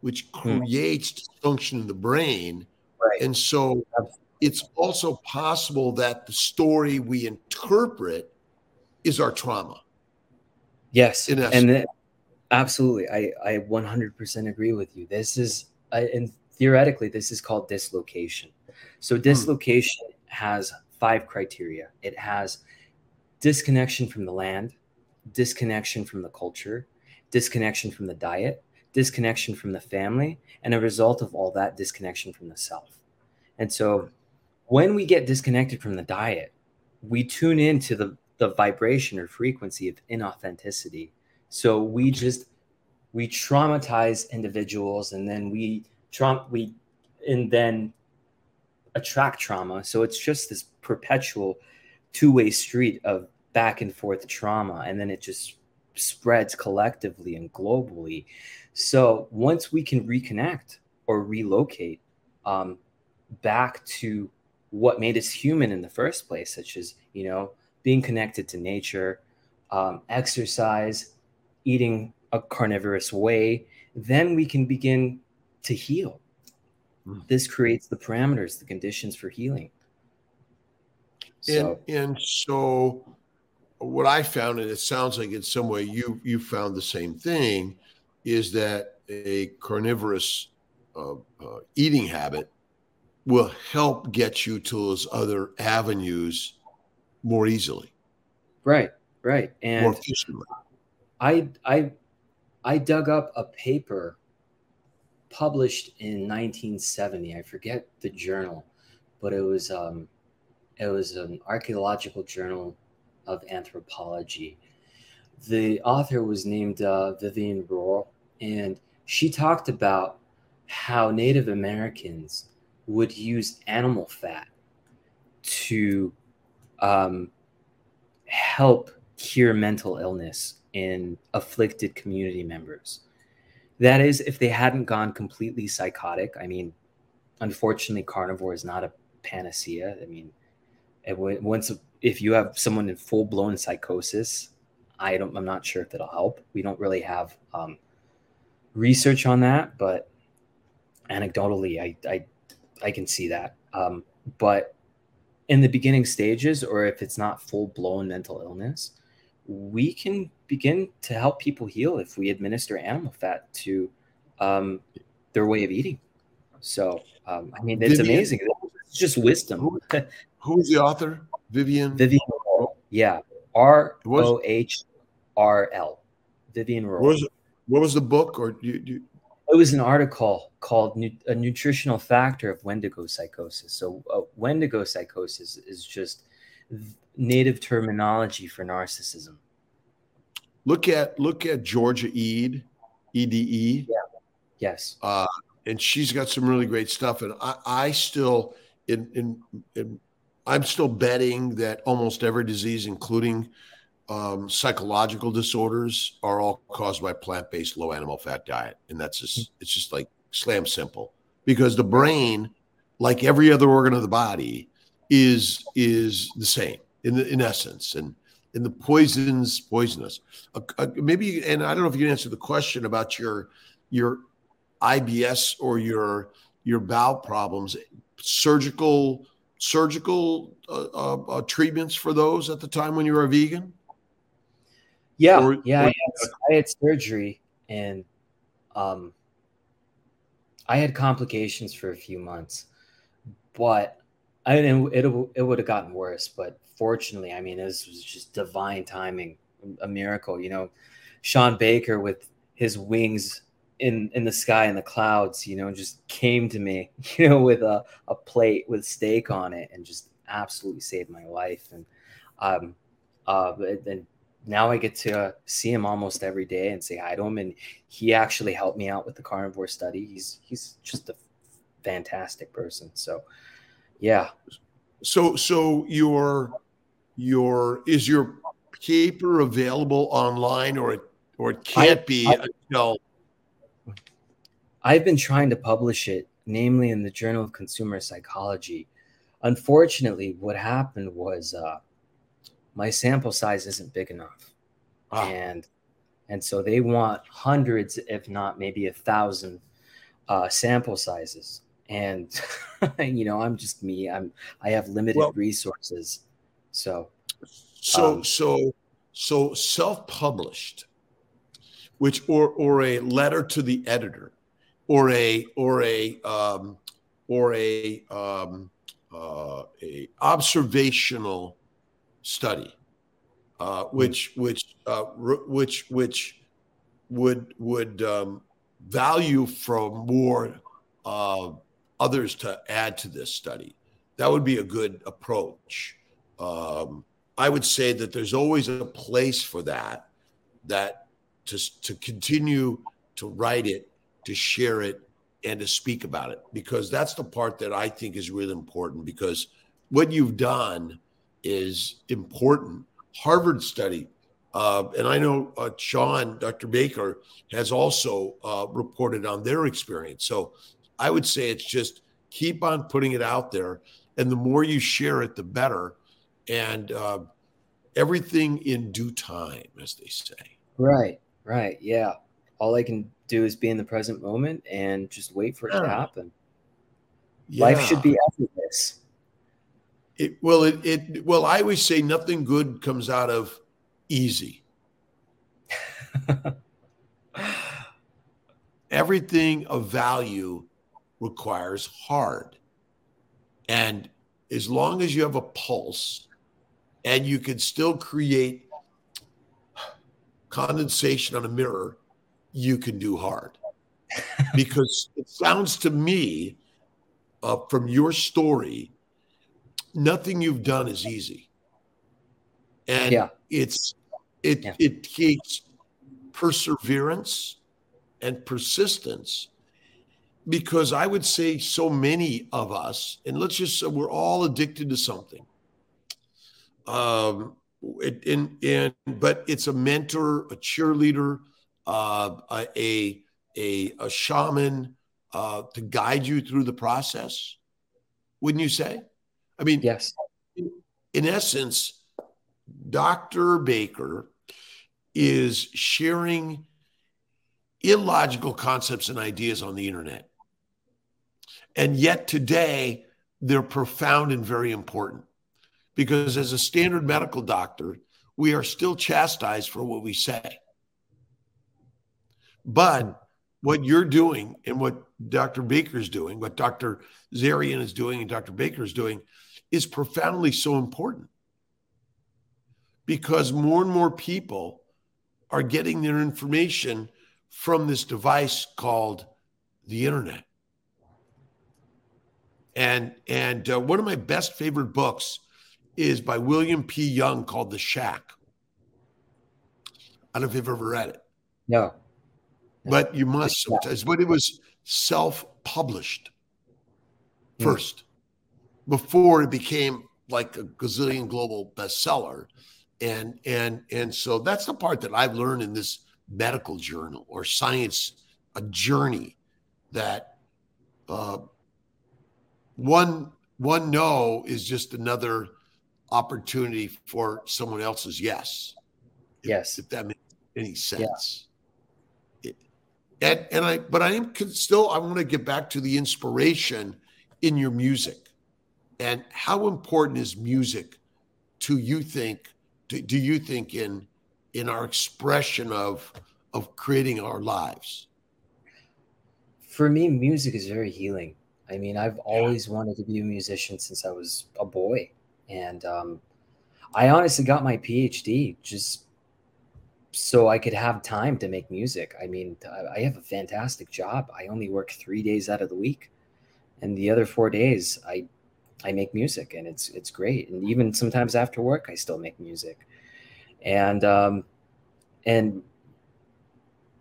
which hmm. creates dysfunction in the brain. Right. and so it's also possible that the story we interpret is our trauma. Yes. And absolutely i i 100% agree with you this is I, and theoretically, this is called dislocation. So, hmm. dislocation has five criteria it has disconnection from the land, disconnection from the culture, disconnection from the diet, disconnection from the family, and a result of all that, disconnection from the self. And so, when we get disconnected from the diet, we tune into the, the vibration or frequency of inauthenticity. So, we just we traumatize individuals and then we trauma we and then attract trauma. So it's just this perpetual two-way street of back and forth trauma and then it just spreads collectively and globally. So once we can reconnect or relocate um, back to what made us human in the first place such as you know being connected to nature um, exercise eating a carnivorous way then we can begin to heal. Mm. This creates the parameters, the conditions for healing. So. And, and so what I found, and it sounds like in some way you you found the same thing, is that a carnivorous uh, uh, eating habit will help get you to those other avenues more easily. Right, right, and more efficiently. I I I dug up a paper published in 1970. I forget the journal, but it was um, it was an archaeological journal of anthropology. The author was named uh, Vivian Rohrl, and she talked about how Native Americans would use animal fat to um, help cure mental illness in afflicted community members. That is, if they hadn't gone completely psychotic. I mean, unfortunately, carnivore is not a panacea. I mean, once if you have someone in full blown psychosis, I don't. I'm not sure if that'll help. We don't really have um, research on that, but anecdotally, I I, I can see that. Um, but in the beginning stages, or if it's not full blown mental illness, we can begin to help people heal if we administer animal fat to um, their way of eating. So, um, I mean, it's Vivian, amazing. It's just wisdom. Who, who's the author? Vivian. Vivian. Yeah. R O H R L. Vivian Rohrl. What was, what was the book? Or do you, do you... It was an article called "A Nutritional Factor of Wendigo Psychosis." So, uh, Wendigo psychosis is just native terminology for narcissism. Look at look at Georgia Ede, EDE. Yeah. Yes. Uh, and she's got some really great stuff. And I, I still in, in, in I'm still betting that almost every disease, including um, psychological disorders, are all caused by plant-based low animal fat diet. And that's just it's just like slam simple because the brain, like every other organ of the body, is is the same in the, in essence, and and the poisons poisonous. Uh, uh, maybe, and I don't know if you can answer the question about your your IBS or your your bowel problems. Surgical surgical uh, uh, uh, treatments for those at the time when you were a vegan. Yeah, or, yeah, or, I, had, I, had, surgery and um, I had complications for a few months, but I mean, it, it, would have gotten worse, but fortunately, I mean, this was just divine timing, a miracle. You know, Shawn Baker with his wings in in the sky in the clouds, you know, just came to me, you know, with a, a plate with steak on it and just absolutely saved my life. And um uh and now I get to uh, see him almost every day and say hi to him. And he actually helped me out with the carnivore study. He's he's just a fantastic person. So yeah. So so your your is your paper available online or it or it can't I, be I, until I've been trying to publish it, namely in the Journal of Consumer Psychology. Unfortunately, what happened was uh, my sample size isn't big enough, ah. and and so they want hundreds, if not maybe a thousand, uh, sample sizes. And you know, I'm just me. I'm I have limited well, resources, so so um, so so self-published, which or or a letter to the editor, or a or a um, or a um, uh, a observational study, uh, hmm. which which uh, which which would would um, value from more uh, others to add to this study. That would be a good approach. Um, I would say that there's always a place for that, that to, to continue to write it, to share it, and to speak about it, because that's the part that I think is really important. Because what you've done is important. Harvard study, uh, and I know uh, Shawn, Dr. Baker, has also uh, reported on their experience. So I would say it's just keep on putting it out there. And the more you share it, the better. And uh, everything in due time, as they say. Right, right. Yeah. All I can do is be in the present moment and just wait for it yeah. to happen. Yeah. Life should be effortless. It, well, it, it, well, I always say nothing good comes out of easy. Everything of value requires hard. And as long as you have a pulse and you can still create condensation on a mirror, you can do hard. because it sounds to me uh, from your story, nothing you've done is easy. And yeah. it's it yeah. it takes perseverance and persistence because I would say so many of us, and let's just say we're all addicted to something. Um, it, and, and but it's a mentor, a cheerleader, uh, a, a a shaman uh, to guide you through the process. Wouldn't you say? I mean, yes. In, in essence, Dr. Baker is sharing illogical concepts and ideas on the internet. And yet today, they're profound and very important because as a standard medical doctor, we are still chastised for what we say. But what you're doing and what Dr. Baker is doing, what Dr. Zareian is doing and Dr. Baker is doing is profoundly so important because more and more people are getting their information from this device called the internet. And and uh, one of my best favorite books is by William P. Young called The Shack. I don't know if you've ever read it. No. But you must sometimes. But it was self-published hmm. first, mm. before it became like a gazillion global bestseller and and and so that's the part that I've learned in this medical journal or science a journey that uh, one one no is just another opportunity for someone else's yes. If, yes, if that makes any sense. Yeah. It, and and I but I am still I want to get back to the inspiration in your music and how important is music to you think do, do you think in in our expression of of creating our lives? For me, music is very healing. I mean, I've always wanted to be a musician since I was a boy, and um, I honestly got my PhD just so I could have time to make music. I mean, I have a fantastic job. I only work three days out of the week, and the other four days I I make music and it's it's great. And even sometimes after work, I still make music. And um, and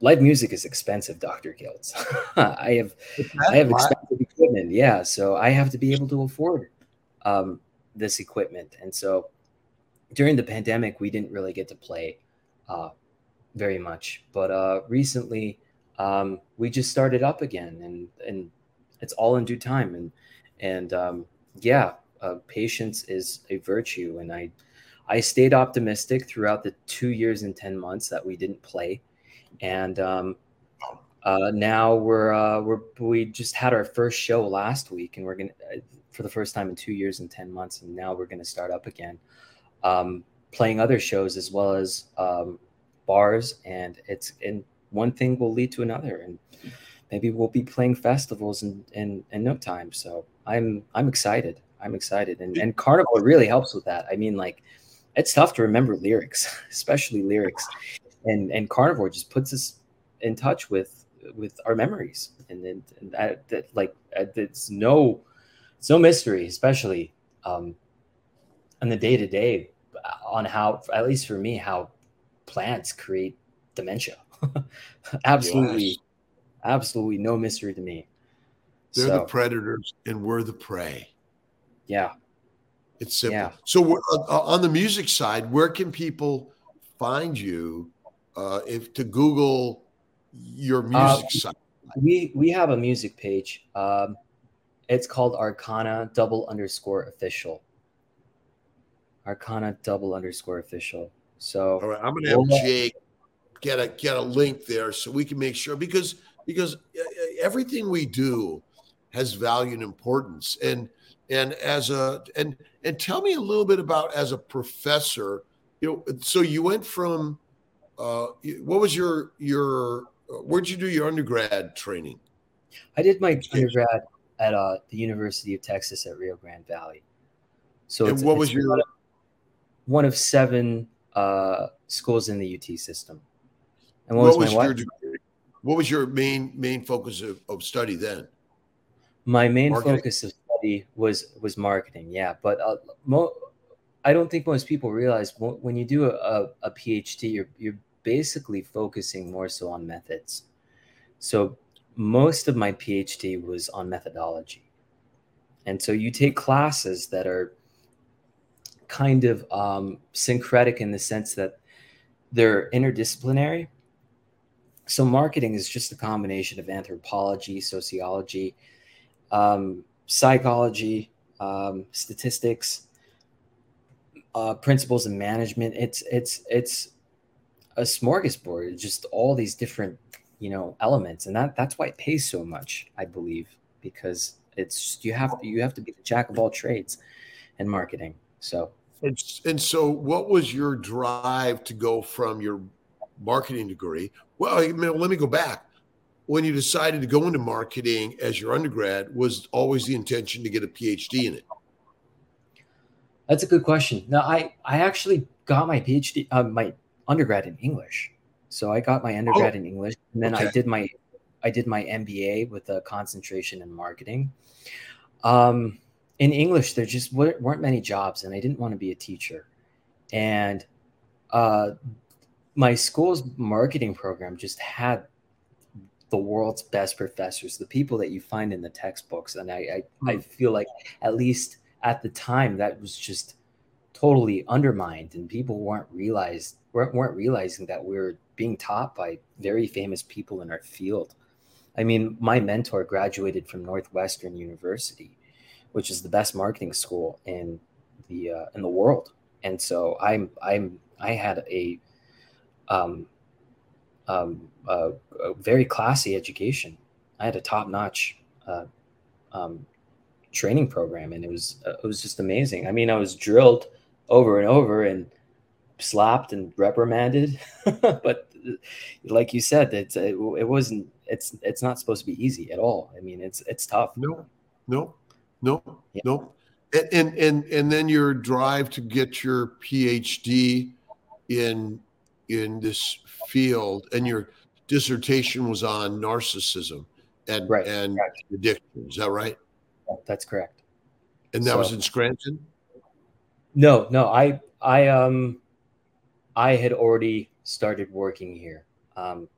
live music is expensive, Doctor Kiltz. I have I have expensive equipment, yeah. So I have to be able to afford um, this equipment. And so during the pandemic, we didn't really get to play uh, very much. But uh, recently, um, we just started up again, and and it's all in due time. And and um, yeah, uh, patience is a virtue, and I I stayed optimistic throughout the two years and ten months that we didn't play, and um, uh, now we're uh, we're we just had our first show last week, and we're gonna uh, for the first time in two years and ten months, and now we're gonna start up again, um, playing other shows as well as um, bars, and it's and one thing will lead to another, and maybe we'll be playing festivals in in, in no time. So I'm I'm excited. I'm excited, and and Carnivore really helps with that. I mean, like it's tough to remember lyrics, especially lyrics, and and Carnivore just puts us in touch with with our memories, and then and that, that like it's no it's no mystery, especially um, on the day to day on how at least for me how plants create dementia. absolutely, yes. absolutely no mystery to me. They're so, the predators, and we're the prey. Yeah, it's simple. Yeah. So, uh, on the music side, where can people find you uh, if to Google your uh, music uh, side? We we have a music page. Um, it's called Arkana double underscore official. Arkana double underscore official. So, all right, I'm gonna have we'll, Jake get a get a link there so we can make sure because because uh, everything we do has value and importance and and as a and and tell me a little bit about as a professor you know so you went from uh what was your your where'd you do your undergrad training? I did my undergrad at uh the university of texas at rio grande valley. So and what was your one of seven uh schools in the ut system. And what, what was, was your degree? what was your main main focus of, of study then? My main marketing. focus of study was was marketing yeah. But uh, mo- i don't think most people realize when you do a, a phd you're, you're basically focusing more so on methods. So most of my phd was on methodology. And so you take classes that are kind of um, syncretic in the sense that they're interdisciplinary. So marketing is just a combination of anthropology sociology um, psychology, um, statistics, uh, principles of management. It's it's it's a smorgasbord. Just all these different you know elements, and that that's why it pays so much, I believe, because it's you have you have to be the jack of all trades in marketing. So. And, and so, what was your drive to go from your marketing degree? Well, I mean, let me go back when you decided to go into marketing as your undergrad was always the intention to get a phd in it that's a good question no i i actually got my phd uh, my undergrad in english so i got my undergrad oh, in english and then okay. i did my i did my mba with a concentration in marketing um in english there just weren't many jobs and i didn't want to be a teacher and uh my school's marketing program just had the world's best professors, the people that you find in the textbooks. And I, I. I hmm. feel like at least at the time that was just totally undermined and people weren't realized weren't, weren't realizing that we are being taught by very famous people in our field. I mean, my mentor graduated from Northwestern University, which is the best marketing school in the uh, in the world. And so I'm I'm I had a um, um, a, very classy education. I had a top notch uh, um, training program, and it was it was just amazing. I mean, I was drilled over and over and slapped and reprimanded, but like you said, it's it, it wasn't it's it's not supposed to be easy at all. I mean, it's it's tough. No, no, no, yeah. no. And, and and and then your drive to get your PhD in in this field, and your dissertation was on narcissism and right. and correct. addiction. Is that right? That's correct. And that so, was in Scranton. No, no, I I um I had already started working here um,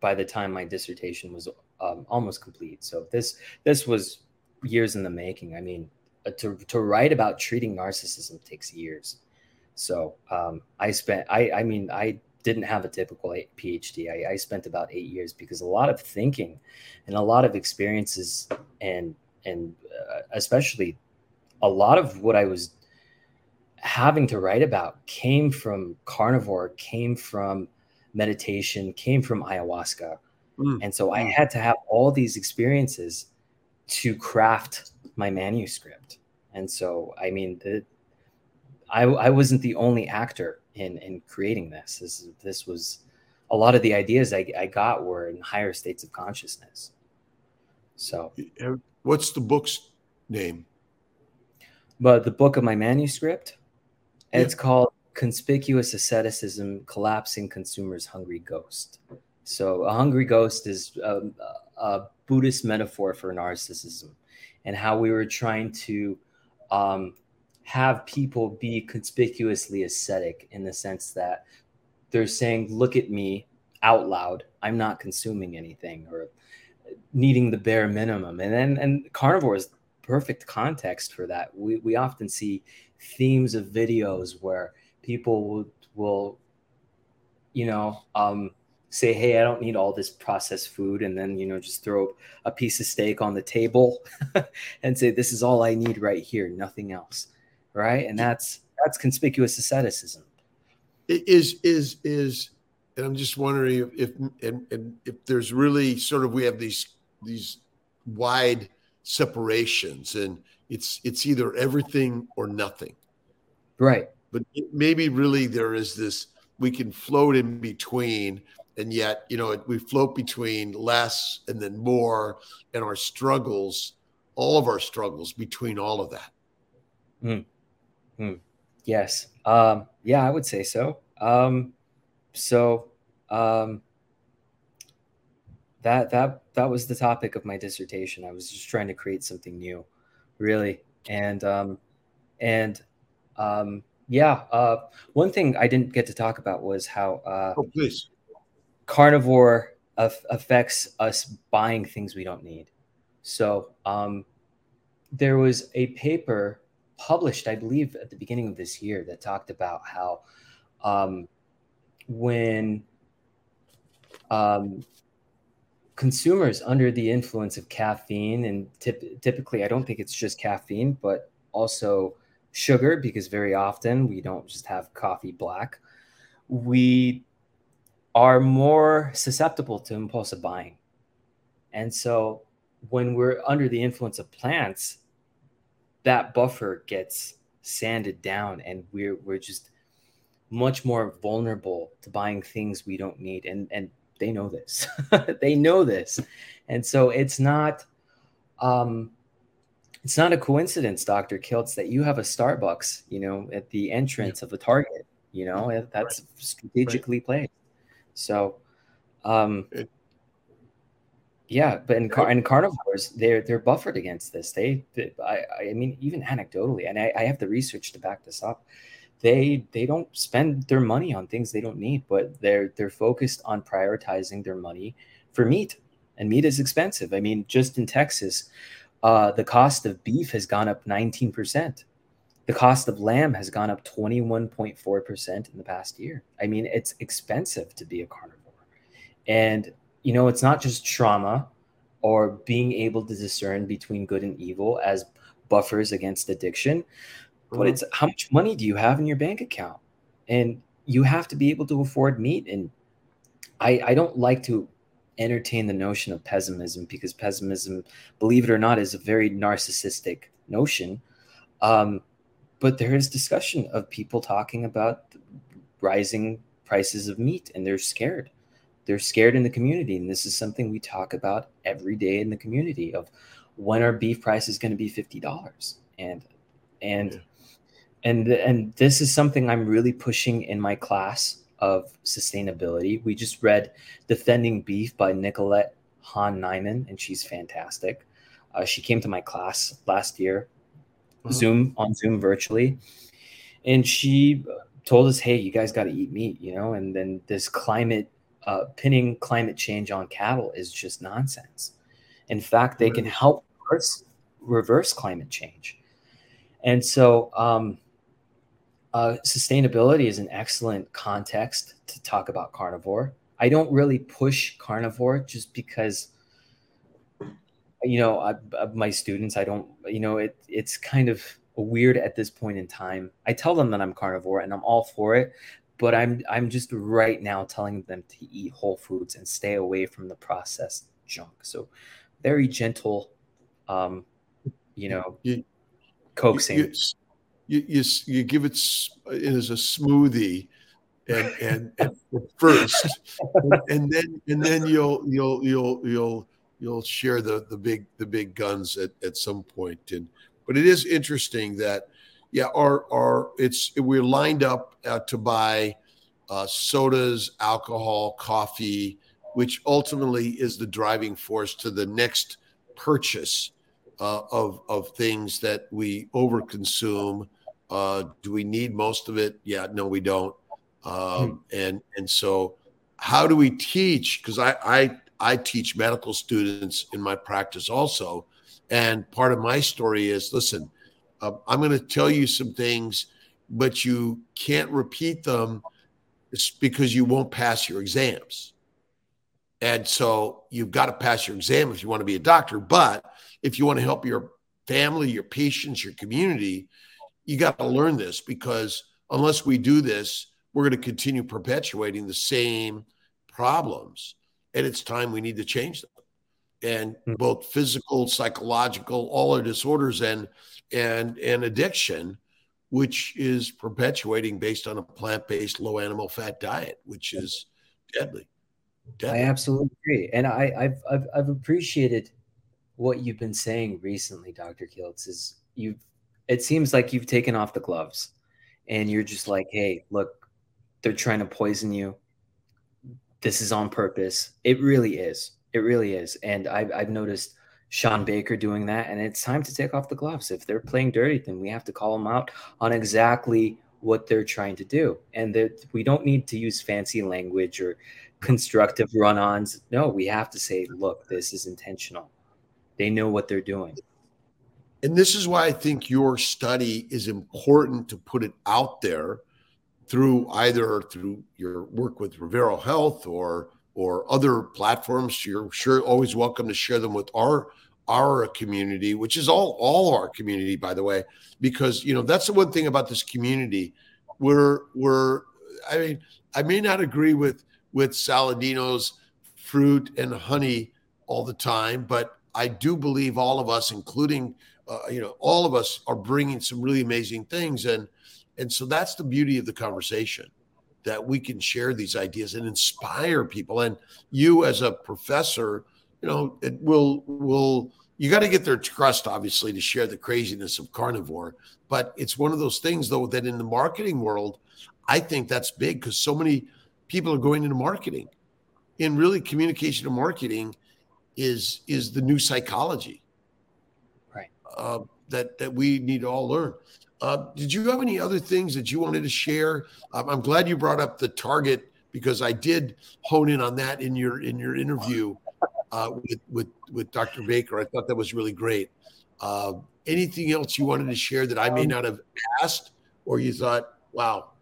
by the time my dissertation was um, almost complete. So this this was years in the making. I mean, uh, to to write about treating narcissism takes years. So um, I spent I I mean I didn't have a typical PhD. I, I, spent about eight years because a lot of thinking and a lot of experiences and and uh, especially a lot of what I was having to write about came from carnivore, came from meditation, came from ayahuasca. Mm. And so I had to have all these experiences to craft my manuscript. And so, I mean, the, I, I wasn't the only actor in, in creating this. This, this was a lot of the ideas I, I got were in higher states of consciousness. So, what's the book's name? But the book of my manuscript, yeah. it's called Conspicuous Asceticism Collapsing Consumers' Hungry Ghost. So, a hungry ghost is a, a Buddhist metaphor for narcissism and how we were trying to um, have people be conspicuously ascetic in the sense that they're saying, Look at me out loud. I'm not consuming anything or needing the bare minimum. And then, and carnivore is perfect context for that. We, we often see themes of videos where people will, will you know, um, say, Hey, I don't need all this processed food. And then, you know, just throw a piece of steak on the table and say, this is all I need right here, nothing else. Right. And that's, that's conspicuous asceticism. Is, is, is, and I'm just wondering if, if and, and if there's really sort of, we have these, these wide separations and it's, it's either everything or nothing. Right. But maybe really there is this, we can float in between and yet you know we float between less and then more and our struggles all of our struggles between all of that mm. Mm. yes um, yeah i would say so um, so um, that that that was the topic of my dissertation i was just trying to create something new really and um, and um, yeah uh, one thing i didn't get to talk about was how uh, oh please carnivore af- affects us buying things we don't need. So um, there was a paper published, I believe, at the beginning of this year that talked about how um, when um, consumers under the influence of caffeine, and typ- typically, I don't think it's just caffeine, but also sugar, because very often we don't just have coffee black. We are more susceptible to impulsive buying. And so when we're under the influence of plants, that buffer gets sanded down and we're we're just much more vulnerable to buying things we don't need and and they know this they know this and so it's not um it's not a coincidence dr kiltz that you have a starbucks you know at the entrance of the target you know that's right. strategically right. placed so, um, yeah, but in car in carnivores, they're they're buffered against this. They, they I, I mean, even anecdotally, and I, I have the research to back this up. They they don't spend their money on things they don't need, but they're they're focused on prioritizing their money for meat, and meat is expensive. I mean, just in Texas, uh, the cost of beef has gone up nineteen percent the cost of lamb has gone up 21.4% in the past year. I mean, it's expensive to be a carnivore. And, you know, it's not just trauma or being able to discern between good and evil as buffers against addiction, but mm-hmm. it's how much money do you have in your bank account? And you have to be able to afford meat. And I, I don't like to entertain the notion of pessimism because pessimism, believe it or not, is a very narcissistic notion. Um, but there is discussion of people talking about rising prices of meat and they're scared they're scared in the community and this is something we talk about every day in the community of when our beef price is going to be $50 and and yeah. And and this is something i'm really pushing in my class of sustainability we just read defending beef by nicolette hahn niman and she's fantastic uh, she came to my class last year uh-huh. Zoom on Zoom virtually, and she told us, "Hey, you guys got to eat meat," you know. And then this climate uh, pinning climate change on cattle is just nonsense. In fact, they can help reverse, reverse climate change. And so, um, Uh, sustainability is an excellent context to talk about carnivore. I don't really push carnivore just because, you know, I, my students, I don't, you know, it it's kind of weird at this point in time. I tell them that I'm carnivore and I'm all for it, but I'm I'm just right now telling them to eat whole foods and stay away from the processed junk. So very gentle, um, you know, you, coaxing. You, you, you, you you give it as a smoothie and and, and first and, then and then you'll you'll you'll you'll you'll share the the big the big guns at, at some point. And but it is interesting that yeah our our it's we're lined up uh, to buy uh, sodas alcohol coffee which ultimately is the driving force to the next purchase uh, of of things that we overconsume uh, do we need most of it? Yeah, no, we don't. Um, hmm. And and so, how do we teach? Because I, I I teach medical students in my practice also, and part of my story is listen, uh, I'm going to tell you some things, but you can't repeat them because you won't pass your exams. And so you've got to pass your exam if you want to be a doctor. But if you want to help your family, your patients, your community, you got to learn this because unless we do this, we're going to continue perpetuating the same problems. And it's time we need to change them. And hmm. both physical, psychological, all our disorders and and and addiction, which is perpetuating based on a plant-based low animal fat diet, which is deadly. deadly. I absolutely agree. And I, I've, I've I've appreciated what you've been saying recently, Dr. Kiltz, is you've it seems like you've taken off the gloves and you're just like, hey, look, they're trying to poison you. This is on purpose. It really is. It really is. And I've, I've noticed Shawn Baker doing that. And it's time to take off the gloves. If they're playing dirty, then we have to call them out on exactly what they're trying to do. And that we don't need to use fancy language or constructive run ons. No, we have to say, look, this is intentional. They know what they're doing and this is why I think your study is important to put it out there through either through your work with Revero Health or or other platforms. You're sure always welcome to share them with our our community, which is all all our community, by the way, because you know that's the one thing about this community. We're we're I mean I may not agree with with Saladino's fruit and honey all the time, but I do believe all of us, including uh, you know, all of us are bringing some really amazing things, and and so that's the beauty of the conversation that we can share these ideas and inspire people. And you, as a professor, you know, it will will you got to get their trust, obviously, to share the craziness of carnivore. But it's one of those things, though, that in the marketing world, I think that's big because so many people are going into marketing. and really, communication and marketing is is the new psychology uh, that that we need to all learn. Uh, did you have any other things that you wanted to share? Um, I'm glad you brought up the target because I did hone in on that in your in your interview uh, with with with Dr. Baker. I thought that was really great. Uh, anything else you wanted to share that I may um, not have asked, or you thought, wow,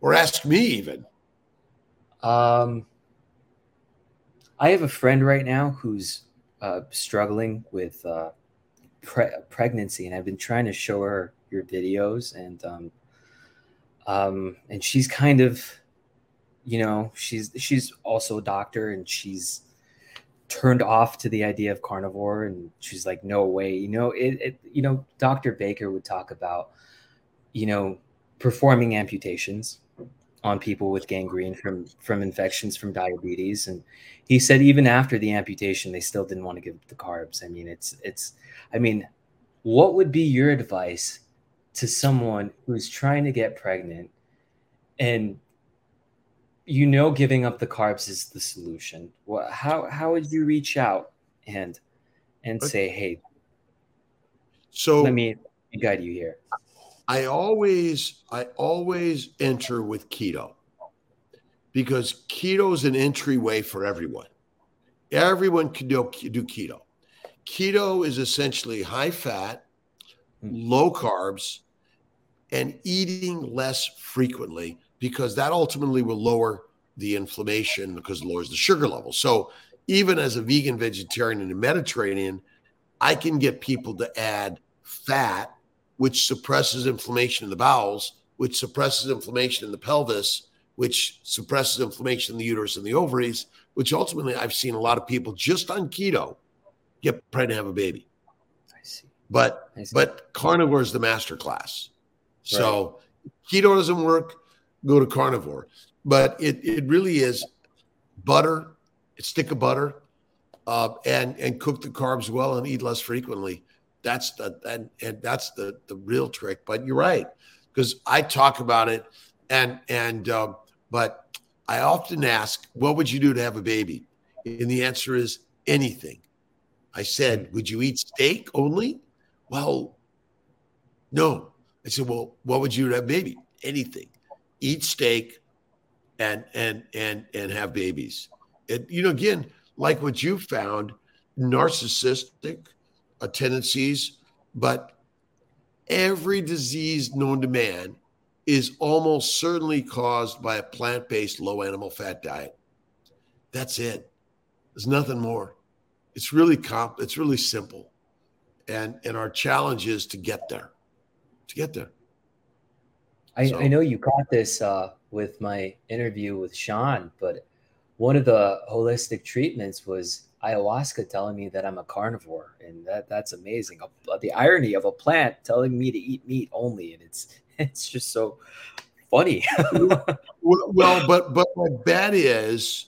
or ask me even? Um, I have a friend right now who's uh, struggling with uh, pre- pregnancy, and I've been trying to show her your videos, and um, um, and she's kind of, you know, she's she's also a doctor, and she's turned off to the idea of carnivore, and she's like, no way, you know, it, it you know, Doctor Baker would talk about, you know, performing amputations on people with gangrene from from infections from diabetes. And he said even after the amputation they still didn't want to give the carbs. I mean it's it's i mean what would be your advice to someone who's trying to get pregnant? And you know giving up the carbs is the solution. What how how would you reach out and and say hey so let me guide you here I always I always enter with keto because keto is an entryway for everyone. Everyone can do, do keto. Keto is essentially high fat, low carbs, and eating less frequently because that ultimately will lower the inflammation because it lowers the sugar level. So even as a vegan, vegetarian, and a Mediterranean, I can get people to add fat, which suppresses inflammation in the bowels, which suppresses inflammation in the pelvis, which suppresses inflammation in the uterus and the ovaries, which ultimately I've seen a lot of people just on keto get pregnant and have a baby. I see. But I see. but carnivore is the master class. Right. So keto doesn't work, go to carnivore. But it it really is butter, a stick of butter, uh, and and cook the carbs well and eat less frequently. That's the and, and that's the the real trick. But you're right because I talk about it, and and um, but I often ask, what would you do to have a baby? And the answer is anything. I said, would you eat steak only? Well, no. I said, well, what would you do to have a baby? Anything. Eat steak and and and and have babies. And you know, again, like what you found, narcissistic uh, tendencies, but every disease known to man is almost certainly caused by a plant based low animal fat diet. That's it. There's nothing more. It's really comp, it's really simple. And and our challenge is to get there. To get there. I, so. I know you caught this uh, with my interview with Shawn, but one of the holistic treatments was ayahuasca telling me that I'm a carnivore, and that that's amazing. The irony of a plant telling me to eat meat only, and it's it's just so funny. well, but but my bet is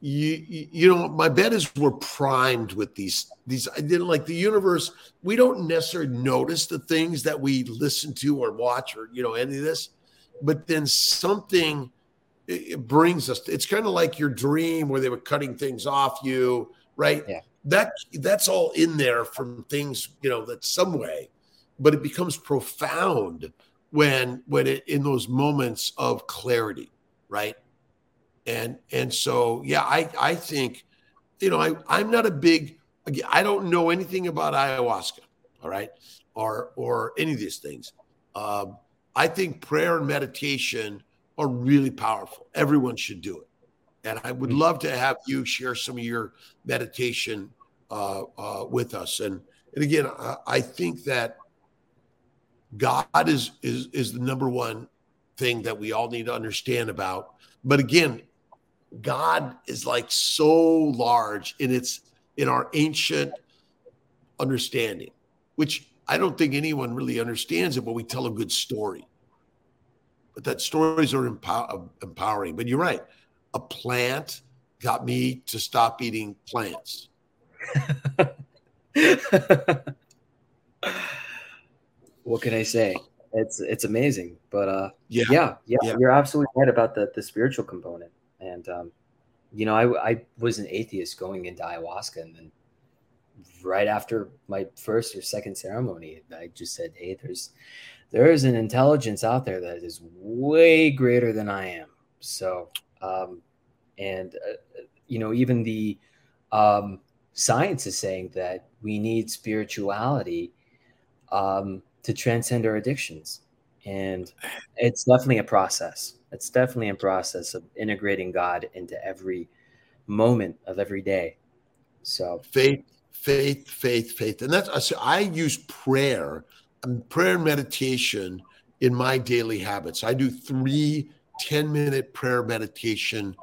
you you know my bet is we're primed with these these I didn't like the universe we don't necessarily notice the things that we listen to or watch or you know any of this but then something it brings us it's kind of like your dream where they were cutting things off you right? Yeah. That that's all in there from things you know that some way but it becomes profound when when it in those moments of clarity right? And and so yeah i i think you know i i'm not a big i don't know anything about ayahuasca all right or or any of these things. Um, i think prayer and meditation are really powerful everyone should do it and i would mm. love to have you share some of your meditation uh, uh, with us and and again I, I think that God is is is the number one thing that we all need to understand about. But again, God is like so large in its in our ancient understanding, which I don't think anyone really understands it, but we tell a good story. But that stories are empower, empowering. But you're right. A plant got me to stop eating plants. what can I say? It's it's amazing, but uh, yeah, yeah, yeah, yeah. you're absolutely right about the the spiritual component. And um, you know, I I was an atheist going into ayahuasca, and then right after my first or second ceremony, I just said, "Hey, there's there is an intelligence out there that is way greater than I am." So, um, and uh, you know, even the um, science is saying that we need spirituality um, to transcend our addictions. And it's definitely a process. It's definitely a process of integrating God into every moment of every day. So faith, faith, faith, faith. And that's I use prayer, prayer and meditation in my daily habits. I do three 10 minute prayer meditation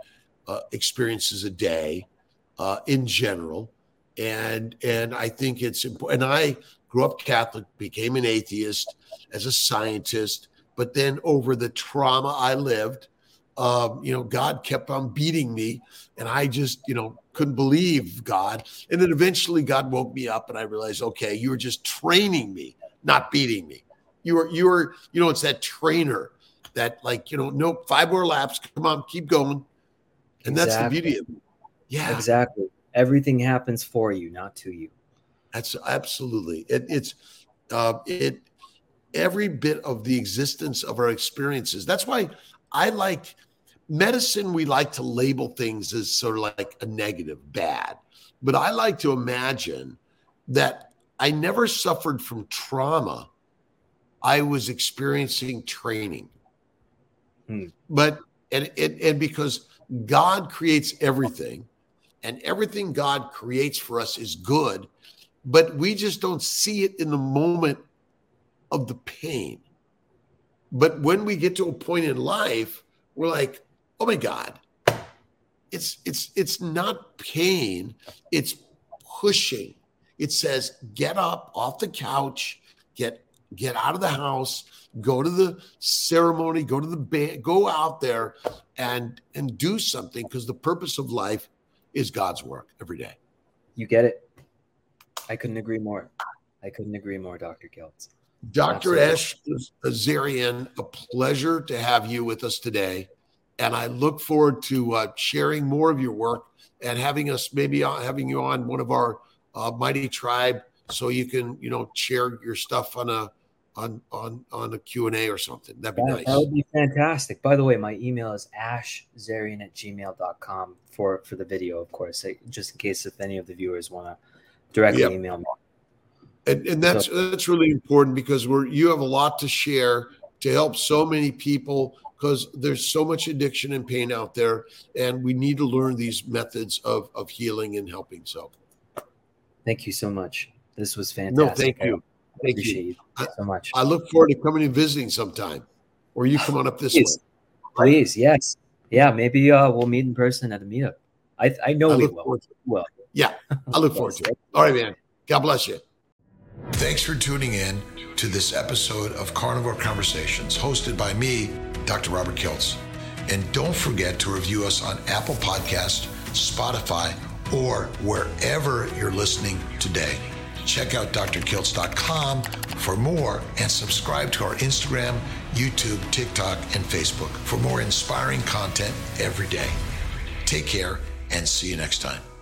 uh, experiences a day uh, in general. And and I think it's important. And I grew up Catholic, became an atheist as a scientist, but then over the trauma I lived, um, you know, God kept on beating me, and I just, you know, couldn't believe God. And then eventually, God woke me up, and I realized, okay, you were just training me, not beating me. You were, you were, you know, it's that trainer that, like, you know, no five more laps, come on, keep going, and exactly. that's the beauty of it. Yeah, exactly. Everything happens for you, not to you. That's absolutely it, it's uh, it every bit of the existence of our experiences. That's why I like medicine. We like to label things as sort of like a negative, bad, but I like to imagine that I never suffered from trauma. I was experiencing training. Hmm. But and, and and because God creates everything, and everything God creates for us is good, but we just don't see it in the moment of the pain. But when we get to a point in life, we're like, oh my God, it's it's it's not pain, it's pushing. It says, get up off the couch, get get out of the house, go to the ceremony, go to the band, go out there and and do something because the purpose of life is God's work every day. You get it. I couldn't agree more. I couldn't agree more, Dr. Kiltz. Dr. Ash Zareian, a pleasure to have you with us today. And I look forward to uh, sharing more of your work and having us maybe on, having you on one of our uh, mighty tribe so you can, you know, share your stuff on a on on on a Q&A or something. That'd be That, nice. that would be fantastic. By the way, my email is ashzarian at gmail.com for, for the video, of course, just in case if any of the viewers want to directly Yep. email me. and, and that's that's really important because we're you have a lot to share to help so many people because there's so much addiction and pain out there and we need to learn these methods of of healing and helping so Thank you so much. This was fantastic. no fantastic. thank you thank appreciate you you, so much. i look forward to coming and visiting sometime or you come on up this Please. way Please, yes. Yeah, maybe uh, we'll meet in person at a meetup. I, I know I we will. forward to it. Well, yeah i look forward to it all right man god bless you Thanks for tuning in to this episode of Carnivore Conversations, hosted by me, Dr. Robert Kiltz. And don't forget to review us on Apple Podcast, Spotify, or wherever you're listening today. Check out drkiltz.com for more and subscribe to our Instagram, YouTube, TikTok, and Facebook for more inspiring content every day. Take care and see you next time.